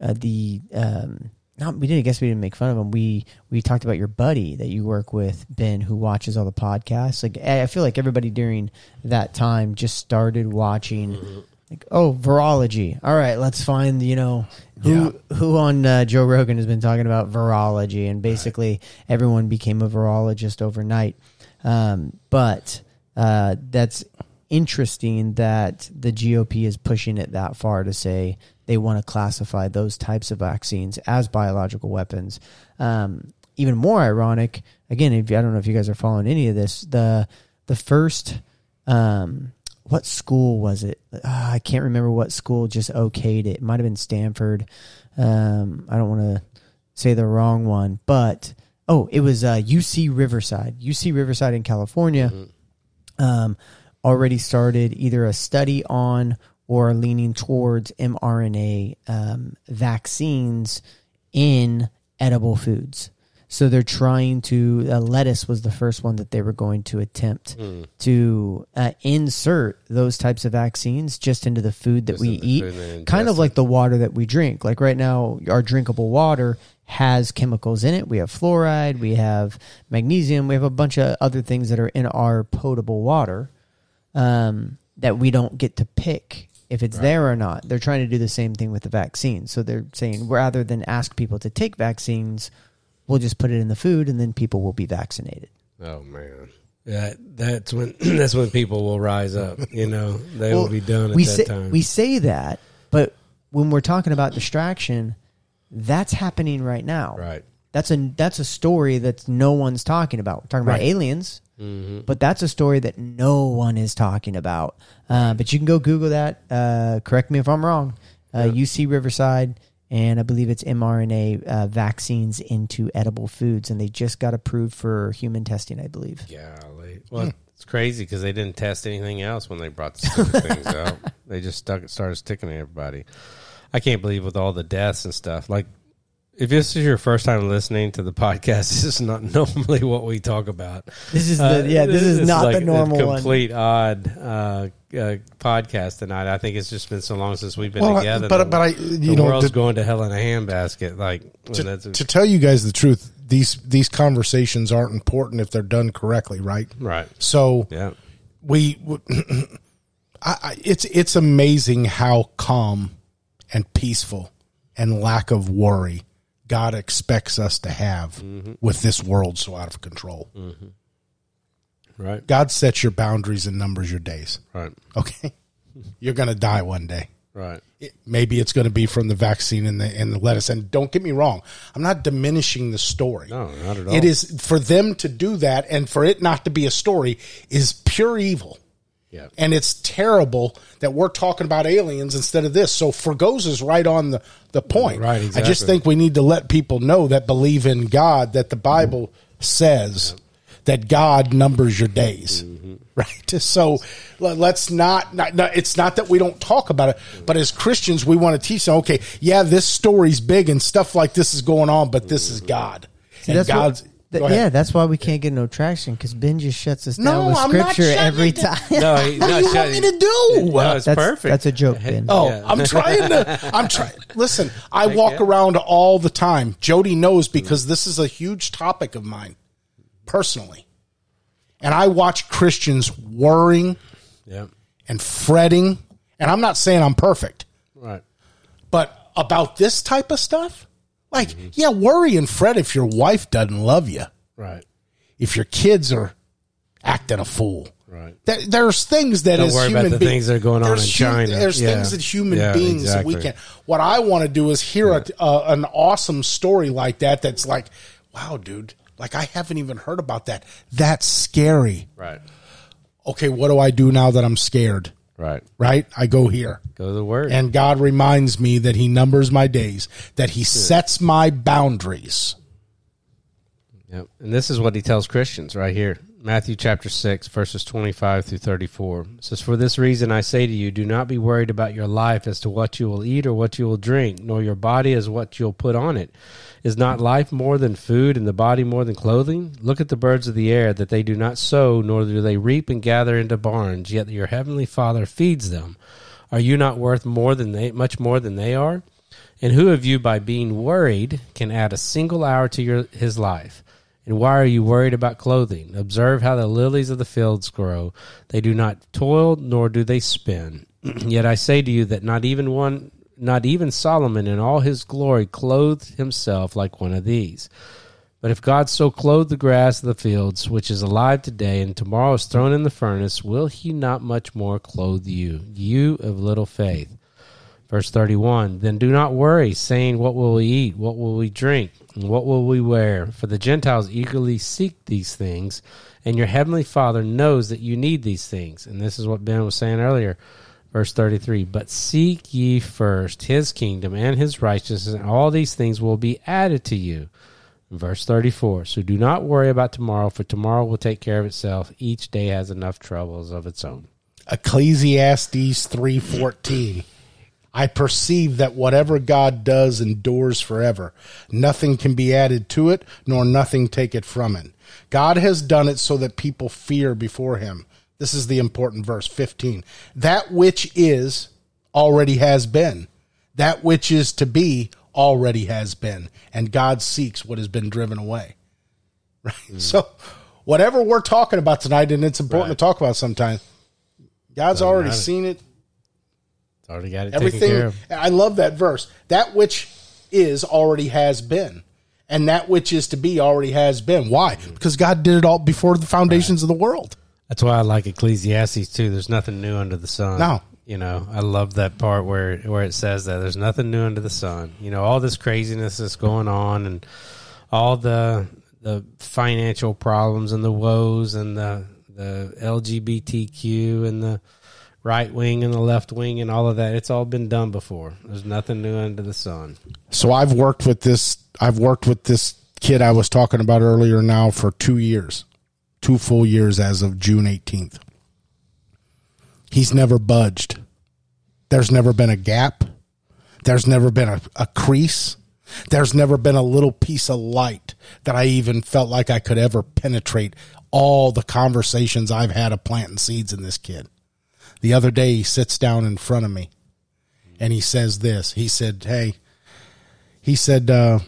uh, the um, not we didn't I guess we didn't make fun of him. We we talked about your buddy that you work with, Ben, who watches all the podcasts. Like I feel like everybody during that time just started watching. Like oh, virology. All right, let's find you know who who on uh, Joe Rogan has been talking about virology, and basically everyone became a virologist overnight. Um, but uh, that's interesting that the GOP is pushing it that far to say they want to classify those types of vaccines as biological weapons. Um, even more ironic, again, if I don't know if you guys are following any of this, the the first um, what school was it? Ah, I can't remember what school just okayed it. It might have been Stanford. Um, I don't want to say the wrong one, but oh, it was uh, UC Riverside. UC Riverside in California um, already started either a study on or leaning towards mRNA um, vaccines in edible foods. So they're trying to. Uh, lettuce was the first one that they were going to attempt to uh, insert those types of vaccines just into the food that Just we eat, kind of like the water that we drink. Like right now, our drinkable water has chemicals in it. We have fluoride, we have magnesium, we have a bunch of other things that are in our potable water um, that we don't get to pick if it's there or not. They're trying to do the same thing with the vaccine. So they're saying rather than ask people to take vaccines, we'll just put it in the food and then people will be vaccinated. Oh man, that that's when that's when people will rise up. You know, they will be done at we that say, time. We say that, but when we're talking about distraction, that's happening right now. right. That's a that's a story that no one's talking about. We're talking about aliens, Mm-hmm. but that's a story that no one is talking about. Uh, but you can go Google that. Uh, correct me if I'm wrong. Uh, UC Riverside, and I believe it's mRNA uh, vaccines into edible foods, and they just got approved for human testing. I believe. Golly. Well, it's crazy because they didn't test anything else when they brought the things out. They just stuck started sticking to everybody. I can't believe with all the deaths and stuff. Like, if this is your first time listening to the podcast, this is not normally what we talk about. This is the Uh, yeah. This is not like the normal a one. complete odd uh, uh, podcast tonight. I think it's just been so long since we've been Well, together. but- the- but I- the you know, world's to- going to hell in a handbasket. Like when to, that's a- to tell you guys the truth, these these conversations aren't important if they're done correctly, right? right. So Yeah. we, I, I, it's it's amazing how calm and peaceful and lack of worry God expects us to have mm-hmm. with this world so out of control. Mm-hmm. Right. God sets your boundaries and numbers your days. Right. Okay, you're going to die one day. Right. It- maybe it's going to be from the vaccine and the and the lettuce. And don't get me wrong, I'm not diminishing the story. No, not at all. It is for them to do that and for it not to be a story is pure evil. Yeah. And it's terrible that we're talking about aliens instead of this. So Fragoza is right on the, the point. Right, I just think we need to let people know that believe in God that the Bible says that God numbers your days. Mm-hmm. Right. So let- let's not, not, not, it's not that we don't talk about it, but as Christians, we want to teach them, okay, yeah, this story's big and stuff like this is going on, but this is God. and that's what- God's, Th- yeah, that's why we can't get no traction because Ben just shuts us down No, with I'm not scripture shutting every it down. time. No, he, What no, do you shut- want me to do? No, it's That's- perfect. that's a joke, Ben. Oh, Yeah. I'm trying to. I'm trying. Listen, I walk around all the time. Jody knows because mm-hmm. this is a huge topic of mine, personally. And I watch Christians worrying Yeah. and fretting. And I'm not saying I'm perfect, Right. but about this type of stuff, like, Mm-hmm. yeah, worry and fret if your wife doesn't love you, Right. if your kids are acting a fool. Right. There- There's things that Don't as worry about human the being- things that are going on in hu- China. There's Yeah. things that human Yeah, beings that we exactly. can. What I want to do is hear a, uh, an awesome story like that. That's like, wow, dude. Like I haven't even heard about that. That's scary. Right. Okay, what do I do now that I'm scared? Right. Right? I go here. Go to the word. And God reminds me that He numbers my days, that He sets my boundaries. Yep. And this is what he tells Christians right here. Matthew chapter 6, verses 25 through 34. It says, For this reason I say to you, do not be worried about your life as to what you will eat or what you will drink, nor your body as what you'll put on it. Is not life more than food, and the body more than clothing? Look at the birds of the air, that they do not sow, nor do they reap and gather into barns, yet your heavenly Father feeds them. Are you not worth more than they, much more than they are? And who of you, by being worried, can add a single hour to your, his life? And why are you worried about clothing? Observe how the lilies of the fields grow. They do not toil, nor do they spin. Yet I say to you that not even one, not even Solomon in all his glory clothed himself like one of these. But if God so clothed the grass of the fields, which is alive today and tomorrow is thrown in the furnace, will he not much more clothe you, you of little faith? Verse 31 Then do not worry, saying, What will we eat? What will we drink? And what will we wear? For the Gentiles eagerly seek these things, and your heavenly Father knows that you need these things. And this is what Ben was saying earlier, verse 33. But seek ye first his kingdom and his righteousness, and all these things will be added to you. Verse 34. So do not worry about tomorrow, for tomorrow will take care of itself. Each day has enough troubles of its own. Ecclesiastes 3:14 I perceive that whatever God does endures forever nothing can be added to it nor nothing take it from it God has done it so that people fear before him this is the important verse 15 that which is already has been that which is to be already has been and God seeks what has been driven away right hmm. so whatever we're talking about tonight and it's important Right. to talk about sometimes God's Doesn't already matter. seen it. It's already got it taken care Everything. I love that verse. That which is already has been, and that which is to be already has been. Why? Hmm. Because God did it all before the foundations of the world. That's why I like Ecclesiastes too. There's nothing new under the sun. No. You know, I love that part where where it says that there's nothing new under the sun. You know, all this craziness that's going on and all the the financial problems and the woes and the the LGBTQ and the right wing and the left wing and all of that. It's all been done before. There's nothing new under the sun. So I've worked with this. I've worked with this kid I was talking about earlier now for two years, two full years as of June 18th. He's never budged. There's never been a gap. There's never been a, a crease. There's never been a little piece of light that I even felt like I could ever penetrate all the conversations I've had of planting seeds in this kid. The other day, he sits down in front of me and he says this. He said, Hey, he said, uh,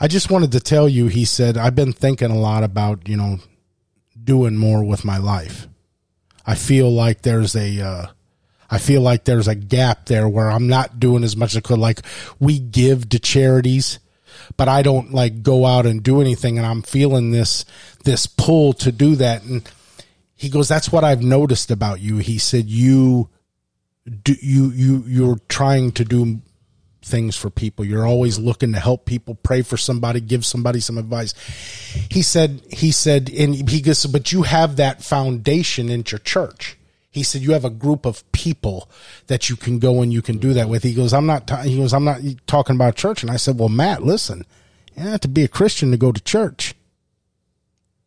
I just wanted to tell you, he said, I've been thinking a lot about, you know, doing more with my life. I feel like there's a, uh, I feel like there's a gap there where I'm not doing as much as I could. Like we give to charities, but I don't like go out and do anything. And I'm feeling this, this pull to do that. And he goes, that's what I've noticed about you. He said, you, do you, you, you're trying to do things for people. You're always looking to help people, pray for somebody, give somebody some advice. He said, he said, and he goes, but you have that foundation in your church. He said, you have a group of people that you can go and you can do that with. He goes, I'm not, ta- he goes, I'm not talking about church. And I said, well, Matt, listen, you have to be a Christian to go to church.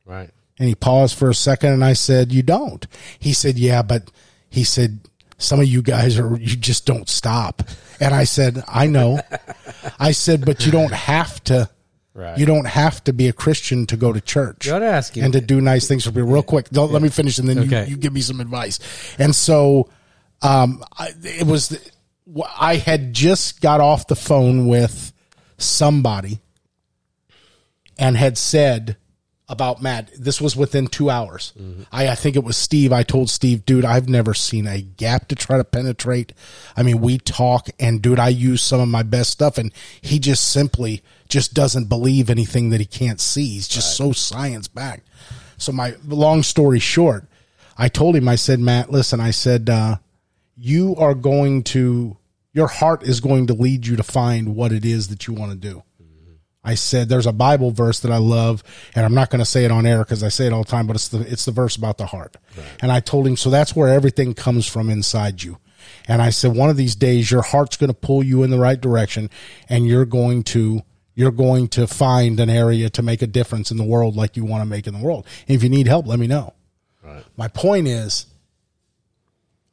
Right. And he paused for a second and I said, You don't. He said, Yeah, but he said, Some of you guys are, you just don't stop. And I said, I know. I said, But you don't have to. Right. You don't have to be a Christian to go to church Gotta ask you. and to do nice things for people. Real quick, don't, let me finish, and then Okay. you, you give me some advice. And so, um, I, it was I had just got off the phone with somebody and had said about Matt. This was within two hours. I, I think it was Steve. I told Steve, dude, I've never seen a gap to try to penetrate. I mean, we talk, and dude, I use some of my best stuff, and he just simply just doesn't believe anything that he can't see. He's just so science backed. So my long story short, I told him, I said, Matt, listen, I said, uh, you are going to, your heart is going to lead you to find what it is that you want to do. I said there's a Bible verse that I love, and I'm not going to say it on air because I say it all the time, but it's the it's the verse about the heart. And I told him so that's where everything comes from inside you. And I said one of these days your heart's going to pull you in the right direction, and you're going to you're going to find an area to make a difference in the world like you want to make in the world. And if you need help, let me know. My point is,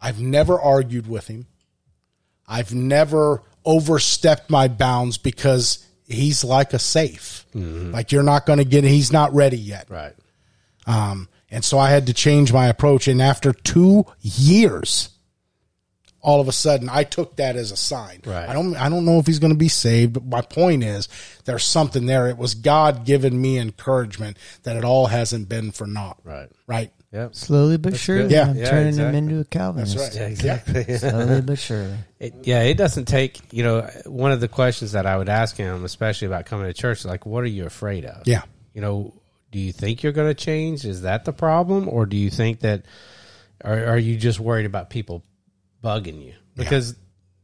I've never argued with him. I've never overstepped my bounds because he's like a safe. Like you're not going to get. He's not ready yet. Right. Um, and so I had to change my approach. And after two years, all of a sudden, I took that as a sign. Right. I don't. I don't know if he's going to be saved. But my point is, there's something there. It was God giving me encouragement that it all hasn't been for naught. Right. Right. Yep. Slowly but surely, Yeah. I'm Yeah, turning exactly. him into a Calvinist. That's right. Yeah, exactly. Slowly but surely. It, yeah, it doesn't take, you know, one of the questions that I would ask him, especially about coming to church, is like, what are you afraid of? Yeah. You know, do you think you're going to change? Is that the problem? Or do you think that, are, are you just worried about people bugging you? Because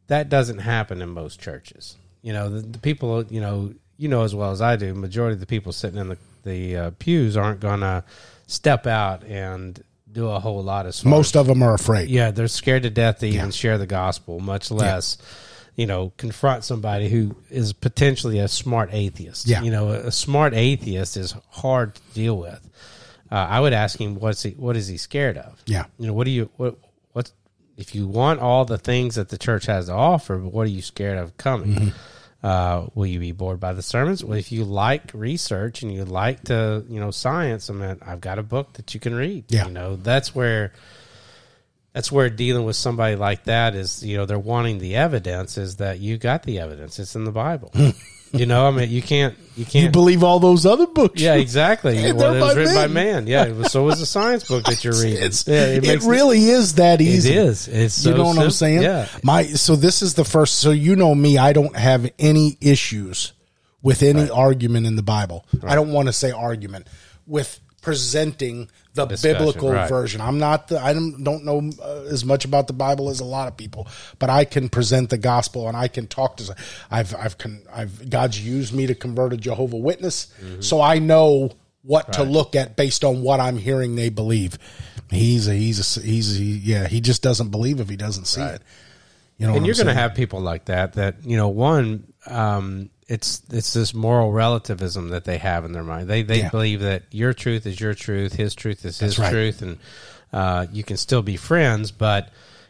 that doesn't happen in most churches. You know, the, the people, you know, you know as well as I do, majority of the people sitting in the the uh, pews aren't going to step out and do a whole lot of stuff. Most of them are afraid. yeah, they're scared to death to even Yeah. share the gospel, much less, you know, confront somebody who is potentially a smart atheist. Yeah. You know, a, a smart atheist is hard to deal with. Uh, I would ask him, what's he, what is he scared of? Yeah. You know, what do you, what, what, if you want all the things that the church has to offer, but what are you scared of coming? Mm-hmm. Uh, will you be bored by the sermons? Well, if you like research and you like to, you know, science, I mean, I've got a book that you can read. Yeah. You know, that's where, that's where dealing with somebody like that is, you know, they're wanting the evidence is that you got the evidence. It's in the Bible. you know, I mean, you can't, you can't. You believe all those other books? yeah, exactly. Well, it was written by man. Yeah, it was, so was the science book that you're reading. It's, yeah, it, makes- really is that easy. is. It's you know what I'm saying? Yeah. My so this is the first. So you know me. I don't have any issues with any argument in the Bible. I don't want to say argument with presenting the Discussion, biblical right. version. I'm not the. I don't, don't know uh, as much about the Bible as a lot of people, but I can present the gospel and I can talk to. I've I've con, I've God's used me to convert a Jehovah Witness, Mm-hmm. so I know what to look at based on what I'm hearing they believe. He's a he's a he's a, yeah. He just doesn't believe if he doesn't see it. You know, and you're going to have people like that that you know one um it's it's this moral relativism that they have in their mind they they Yeah. believe that your truth is your truth his truth is his right. truth and uh you can still be friends but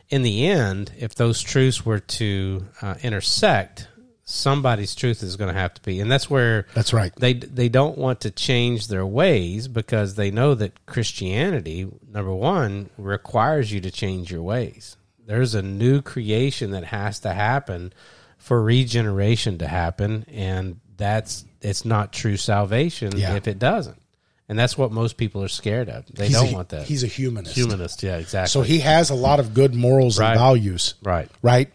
in the end if those truths were to uh, intersect somebody's truth is going to have to be and that's where That's right. they they don't want to change their ways because they know that Christianity number 1 requires you to change your ways. There's a new creation that has to happen for regeneration to happen and that's it's not true salvation Yeah. if it doesn't. And that's what most people are scared of. They He's don't a, want that. He's a humanist. humanist, yeah, exactly. So he has a lot of good morals Right. and values. right. Right.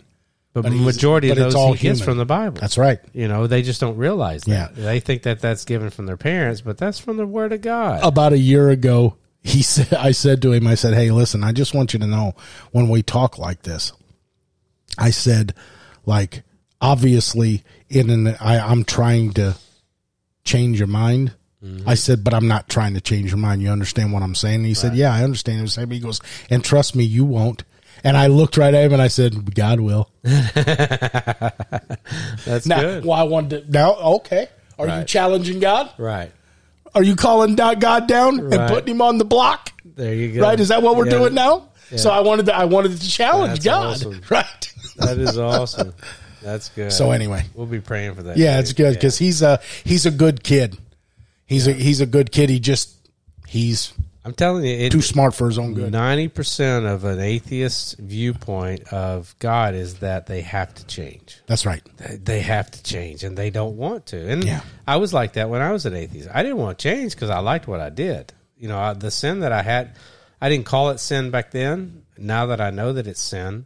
But, But the majority of but those all he gets from the Bible. That's right. You know, they just don't realize that. Yeah. They think that that's given from their parents, but that's from the Word of God. About a year ago, he said, I said to him, I said, Hey, listen, I just want you to know when we talk like this, I said, like, obviously in an, I, I'm trying to change your mind. Mm-hmm. I said, but I'm not trying to change your mind. You understand what I'm saying? And he said, yeah, I understand. He said- He goes, and trust me, you won't. And I looked right at him and I said, God will. That's Now, good. well, I wanted to, now, okay. Are you challenging God? Right. Are you calling God down and putting him on the block? There you go. Right? Is that what we're Yeah. doing now? So I wanted to, I wanted to challenge That's God. awesome. Right. That is awesome. That's good. So anyway. we'll be praying for that. Yeah, it's good because he's a he's a good kid. He's a he's a good kid. He just he's I'm telling you, it, too smart for his own good. Ninety percent of an atheist viewpoint of God is that they have to change. That's right. They- They have to change, and they don't want to. And Yeah. I was like that when I was an atheist. I didn't want to change because I liked what I did. You know, I, the sin that I had, I didn't call it sin back then. Now that I know that it's sin,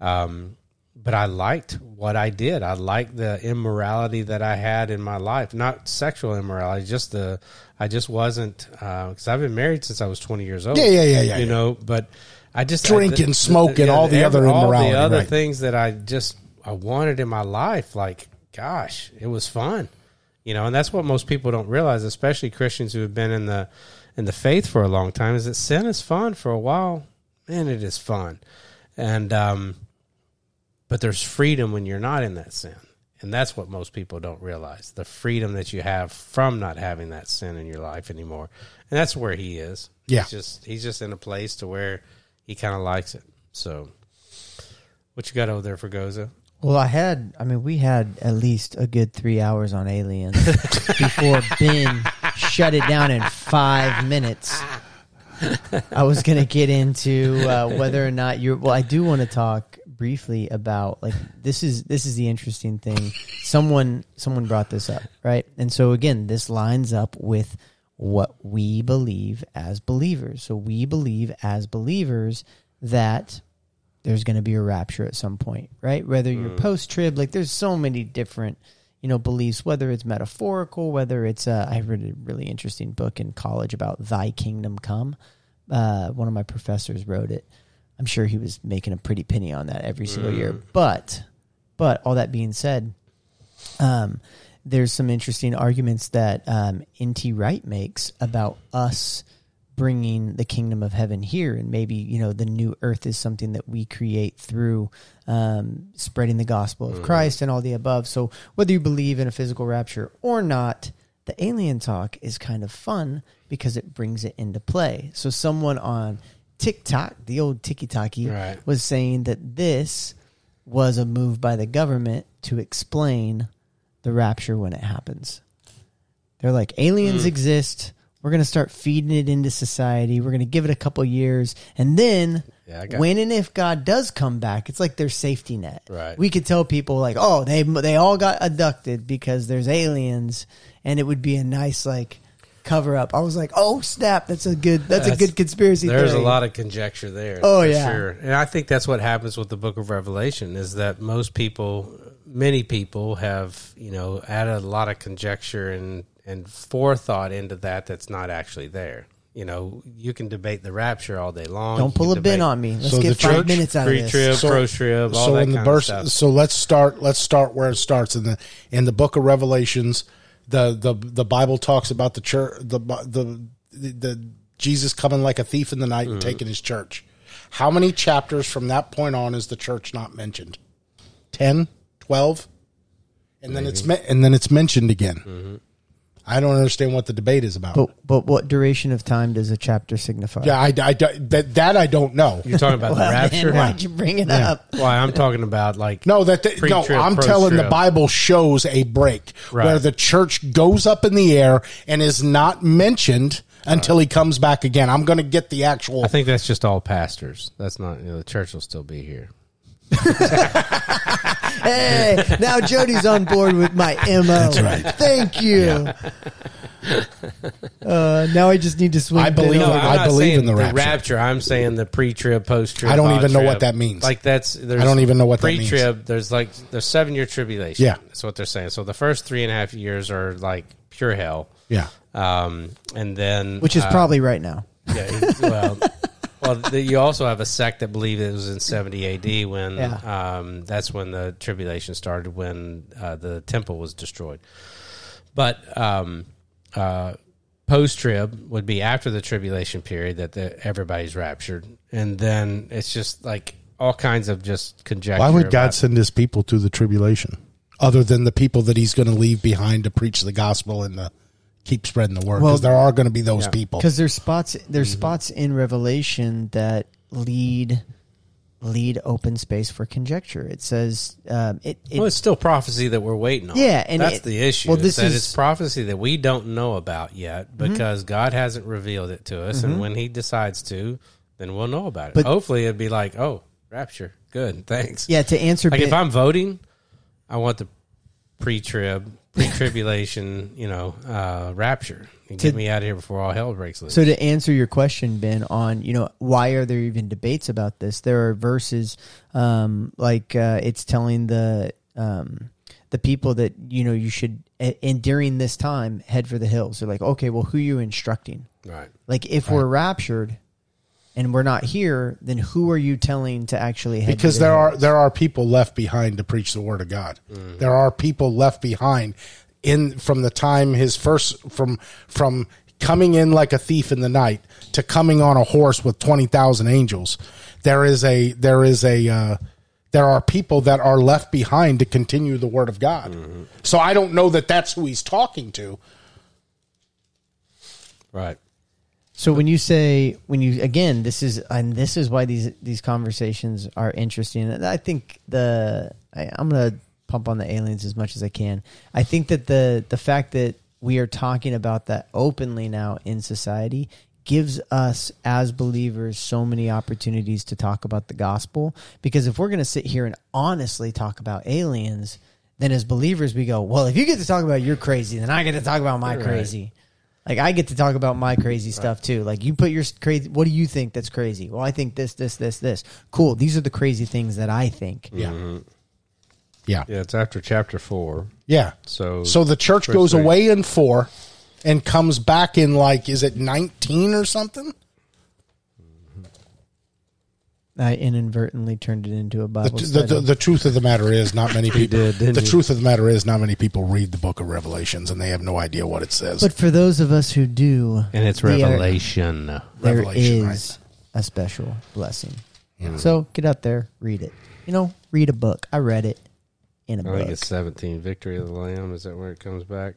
um, but I liked what I did. I liked the immorality that I had in my life, not sexual immorality, just the. I just wasn't because I've been married since I was twenty years old. Yeah, yeah, yeah, yeah, You yeah. know, but I just Drinking, I, smoking, all the other all immorality, the other right. things that I just I wanted in my life. Like, gosh, it was fun, you know, and that's what most people don't realize, especially Christians who have been in the in the faith for a long time, is that sin is fun for a while. Man, it is fun, and um, but there's freedom when you're not in that sin. And that's what most people don't realize the freedom that you have from not having that sin in your life anymore. And that's where he is. Yeah. He's just, he's just in a place to where he kind of likes it. So, what you got over there Fragoza? Well, I had, I mean, we had at least a good three hours on aliens before Ben shut it down in five minutes. I was going to get into uh, whether or not you're, well, I do want to talk briefly about like this is this is the interesting thing someone someone brought this up right and so again this lines up with what we believe as believers so we believe as believers that there's going to be a rapture at some point, right? Whether you're post trib, like there's so many different, you know, beliefs. Whether it's metaphorical, whether it's uh, I read a really interesting book in college about Thy Kingdom Come. Uh, one of my professors wrote it. I'm sure he was making a pretty penny on that every single year. But, but all that being said, um, there's some interesting arguments that um, N.T. Wright makes about us bringing the kingdom of heaven here, and maybe you know the new earth is something that we create through um, spreading the gospel of Christ and all the above. So whether you believe in a physical rapture or not, the alien talk is kind of fun because it brings it into play. So someone on TikTok, the old TikTok, Right. was saying that this was a move by the government to explain the rapture when it happens. They're like, aliens hmm. exist. We're going to start feeding it into society. We're going to give it a couple years. And then, Yeah, when and if God does come back, it's like their safety net. Right. We could tell people, like, oh, they, they all got abducted because there's aliens. And it would be a nice, like, cover up. I was like, oh, snap. That's a good, that's, a good conspiracy There's theory. a lot of conjecture there. Oh, yeah. sure. And I think that's what happens with the Book of Revelation is that most people, many people, have you know added a lot of conjecture and and forethought into that that's not actually there. You know, you can debate the rapture all day long. Don't pull a can bin on me. Let's So get the five church, minutes out of this. Pre-trib, pro-trib, all so that in the kind verse, of stuff. so let's start. Let's start where it starts in the in the book of Revelations. The the the Bible talks about the church. The the the Jesus coming like a thief in the night and Mm-hmm. taking his church. How many chapters from that point on is the church not mentioned? 10, 12? and then it's me- and then it's mentioned again. Mm-hmm. I don't understand what the debate is about. But but what duration of time does a chapter signify? yeah, I, I, that that I don't know. You're talking about Well, the man, rapture. why'd you bring it up? Why I'm talking about like No, that the, no. Pre-trib, I'm telling the. Bible shows a break Right. where the church goes up in the air and is not mentioned until he comes back again. I'm going to get the actual. I think that's just all pastors. That's not you know, the church will still be here. Hey, now Jody's on board with my mo. That's right. Thank you. Uh, now I just need to swing. I believe over. in- I believe in the rapture. I'm saying the pre-trib, post-trib. I don't even know what that means. Like that's there's I don't even know what that means. pre-trib. There's like there's seven year tribulation. Yeah. that's what they're saying. So the first three and a half years are like pure hell. yeah. Um, and then which is uh, probably right now. yeah, well. Well, the, you also have a sect that believe it was in 70 AD when Yeah. um, that's when the tribulation started, when uh, the temple was destroyed. But um, uh, post trib would be after the tribulation period that the, everybody's raptured, and then it's just like all kinds of just conjecture. Why would God send his people through the tribulation, other than the people that He's going to leave behind to preach the gospel and to keep spreading the word? Well, Because there are going to be those Yeah. people. Because there's spots there's Mm-hmm. spots in Revelation that lead lead open space for conjecture. It says um, it, it Well, it's still prophecy that we're waiting on. Yeah, and that's it- the issue. well, is this is, it's prophecy that we don't know about yet Mm-hmm. because God hasn't revealed it to us, and when He decides to, then we'll know about it. But- Hopefully, it'd be like, oh, rapture, good, thanks. yeah to answer Like Ben- if I'm voting, I want the pre-trib, pre-tribulation, you know, uh, rapture. And To- get me out of here before all hell breaks loose. So to answer your question, Ben, on you know why are there even debates about this? There are verses um, like uh, it's telling the um, the people that you know you should and during this time head for the hills. They're like, okay, well, who are you instructing? right. Like if we're raptured and we're not here, then who are you telling to actually head? because to the there are there are people left behind to preach the word of God. There are people left behind in from the time his first from from coming in like a thief in the night to coming on a horse with twenty thousand angels. There is a there is a uh, there are people that are left behind to continue the word of God. So I don't know that that's who he's talking to. Right. So when you say when you again, this is and this is why these these conversations are interesting. And I think the I, I'm gonna pump on the aliens as much as I can. I think that the the fact that we are talking about that openly now in society gives us as believers so many opportunities to talk about the gospel because if we're going to sit here and honestly talk about aliens then as believers we go well if you get to talk about your crazy then i get to talk about my crazy like I get to talk about my crazy stuff too. Like you put your crazy. What do you think that's crazy? Well, I think this, this, this, this. Cool. These are the crazy things that I think. Yeah. Mm-hmm. Yeah. Yeah, it's after chapter four. Yeah. So So the church goes three. away in four and comes back in like is it 19 or something? I inadvertently turned it into a The, Bible the, study. the, the truth of the matter is, not many people. did, didn't the he? truth of the matter is, not many people read the Book of Revelations, and they have no idea what it says. but for those of us who do, And it's the, Revelation. there Revelation, is a special blessing. So get out there, read it. You know, read a book. I read it in a I think it's 17. Victory of the Lamb. Is that where it comes back?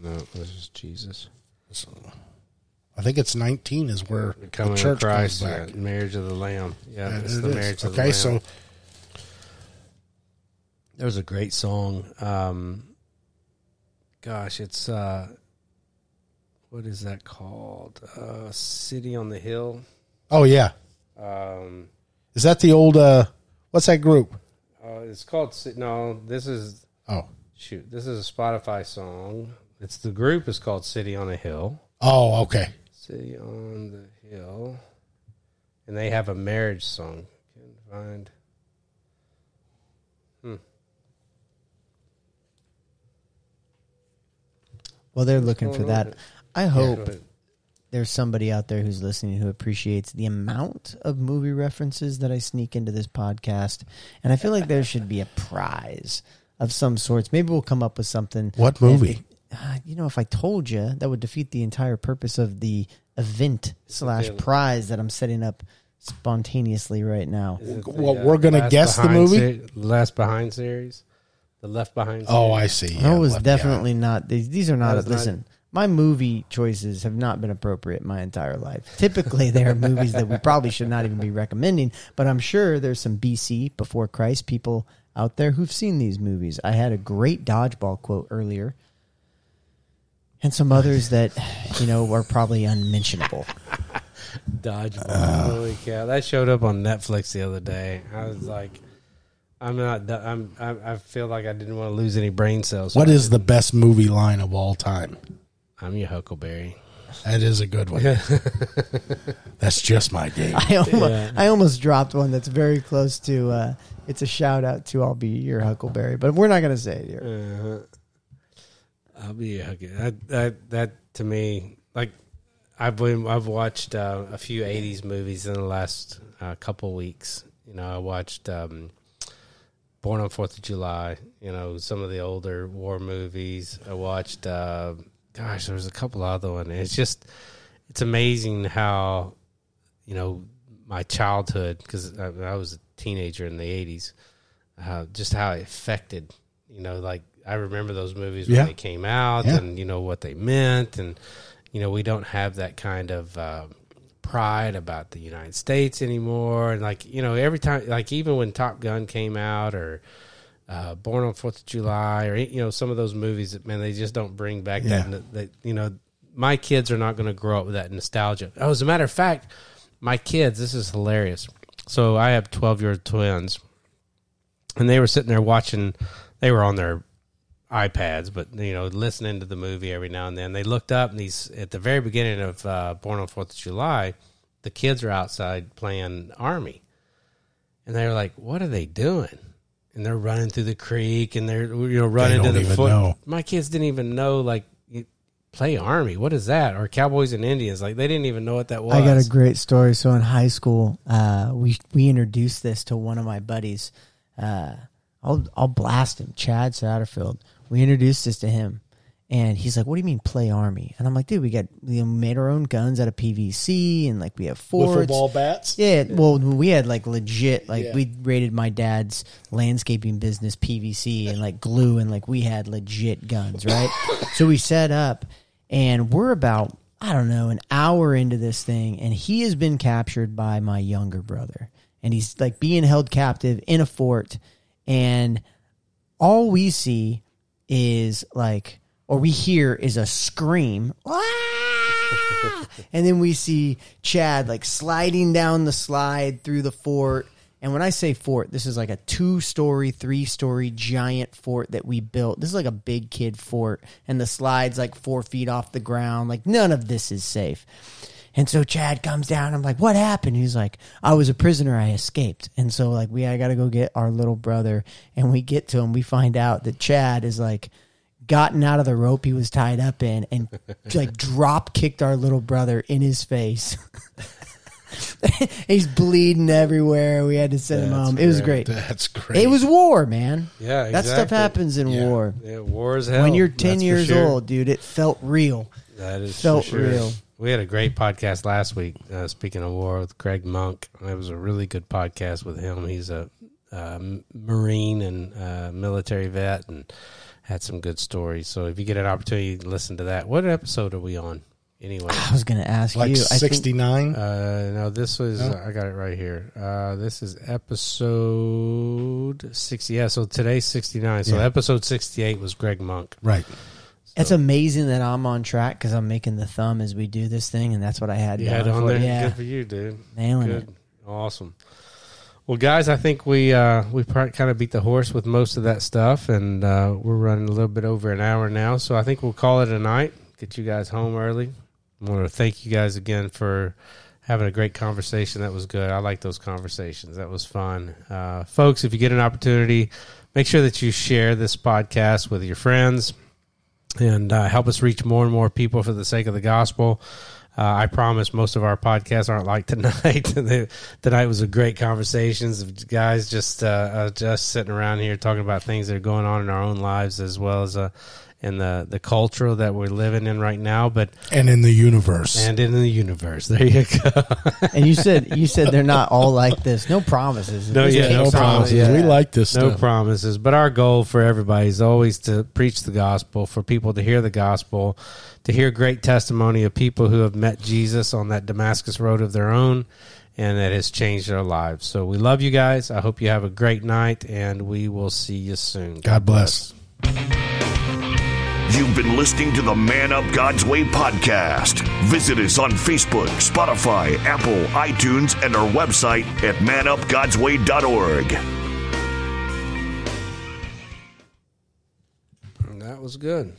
No, this is Jesus. I think it's nineteen is where The the church of Christ. comes Yeah, back. marriage of the Lamb. Yeah, Yeah, it's it the is. marriage of the Lamb. Okay, so There was a great song. Um, gosh, it's uh, what is that called? Uh, City on the Hill. oh yeah, Um, is that the old? uh What's that group? uh, it's called. Ci- No, this is Oh, shoot. This is a Spotify song. It's the group is called City on a Hill. oh, okay. City on the Hill, and they have a marriage song. Can't find. Hmm. well, they're looking for that. I hope go ahead. there's somebody out there who's listening who appreciates the amount of movie references that I sneak into this podcast. And I feel like there should be a prize of some sorts. Maybe we'll come up with something. What that- movie? Uh, you know, if I told you, that would defeat the entire purpose of the event slash prize that I'm setting up spontaneously right now. Is it the, Well, we're gonna Last guess the Behind movie? se- Last Behind series, the Left Behind. Oh. I see. No, Yeah, it was left- yeah. definitely not. These, these are not. That is not- listen, my movie choices have not been appropriate my entire life. Typically, they are movies that we probably should not even be recommending. But I'm sure there's some BC before Christ people out there who've seen these movies. I had a great dodgeball quote earlier, and some others that you know are probably unmentionable. Dodgeball. Uh. Holy cow! That showed up on Netflix the other day. I was like, I'm not. I'm. I, I feel like I didn't want to lose any brain cells. so What I is the best movie line of all time? I'm your Huckleberry. That is a good one. That's just my game. I almost, Yeah. I almost dropped one that's very close to. Uh, it's a shout out to "I'll be your Huckleberry," but we're not going to say it here. Uh-huh. I'll be Huckleberry. That, that that to me, like I've been, I've watched uh, a few '80s movies in the last uh, couple weeks. You know, I watched um, Born on Fourth of July. You know, some of the older war movies. I watched. Uh, gosh, there was a couple other ones. It's just, it's amazing how, you know, my childhood because I, I was a teenager in the '80s. Uh, just how it affected, you know, like I remember those movies when Yeah. they came out, Yeah. and you know what they meant, and you know we don't have that kind of uh, pride about the United States anymore. And like you know, every time, like even when Top Gun came out, or uh, Born on Fourth of July, or you know some of those movies that man, they just don't bring back Yeah. that, that. You know, my kids are not going to grow up with that nostalgia. Oh, as a matter of fact, my kids, this is hilarious. So I have twelve year old twins, and they were sitting there watching. They were on their iPads, but you know, listening to the movie every now and then. They looked up, and these at the very beginning of uh, Born on Fourth of July, the kids are outside playing army, and they were like, "What are they doing?" And they're running through the creek, and they're you know running to don't the even foot. know. My kids didn't even know like play army. What is that? Or cowboys and Indians? Like they didn't even know what that was. I got a great story. So in high school, uh, we we introduced this to one of my buddies. Uh, I'll I'll blast him, Chad Satterfield. We introduced this to him, and he's like, "What do you mean play army?" And I'm like, "Dude, we got we made our own guns out of PVC, and like we have Wiffle forts, ball bats. yeah, well, we had like legit, like Yeah. we rated my dad's landscaping business PVC and like glue, and like we had legit guns, right? so we set up, and we're about I don't know an hour into this thing, and he has been captured by my younger brother, and he's like being held captive in a fort, and all we see is like, or we hear is a scream. "Ah!" and then we see Chad like sliding down the slide through the fort. And when I say fort, this is like a two story, three story giant fort that we built. This is like a big kid fort. And the slide's like four feet off the ground. Like none of this is safe. And so Chad comes down. I'm like, what happened? He's like, I was a prisoner. I escaped. And so like we, I got to go get our little brother. And we get to him. We find out that Chad is like gotten out of the rope he was tied up in and like drop kicked our little brother in his face. He's bleeding everywhere. We had to send him That's home. It was great. That's great. It was war, man. Yeah, That stuff happens in Yeah. war. Yeah, war is hell. when you're 10 for years sure. old, dude, it felt real. That is Felt sure. real. We had a great podcast last week. Uh, speaking of war, with Craig Monk, it was a really good podcast with him. He's a Marine and uh, military vet, and had some good stories. So if you get an opportunity to listen to that, what episode are we on? Anyway, I was going to ask like you. 69. uh, no, this was I got it right here. Uh, this is episode sixty. Yeah, so today's sixty nine. So Yeah. episode sixty eight was Greg Monk. right. It's amazing that I'm on track because I'm making the thumb as we do this thing, and that's what I had. You had on there. Yeah, Good for you, dude. nailing Good. it. Awesome. Well, guys, I think we uh, we kind of beat the horse with most of that stuff, and uh, we're running a little bit over an hour now. So I think we'll call it a night. Get you guys home early. I want to thank you guys again for having a great conversation. That was good. I like those conversations. That was fun, uh, folks. If you get an opportunity, make sure that you share this podcast with your friends and uh, help us reach more and more people for the sake of the gospel. Uh, I promise most of our podcasts aren't like tonight. Tonight was a great conversations of guys just uh, uh, just sitting around here talking about things that are going on in our own lives as well as in the the culture that we're living in right now, but And in the universe. and in the universe. There you go. And you said you said they're not all like this. No promises. No, yeah, no no promises. promises. Yeah. We like this no stuff. promises, but our goal for everybody is always to preach the gospel, for people to hear the gospel, to hear great testimony of people who have met Jesus on that Damascus road of their own, and that has changed their lives. So we love you guys. I hope you have a great night, and we will see you soon. God bless. You've been listening to the Man Up God's Way podcast. Visit us on Facebook, Spotify, Apple, iTunes, and our website at manupgodsway.org. That was good.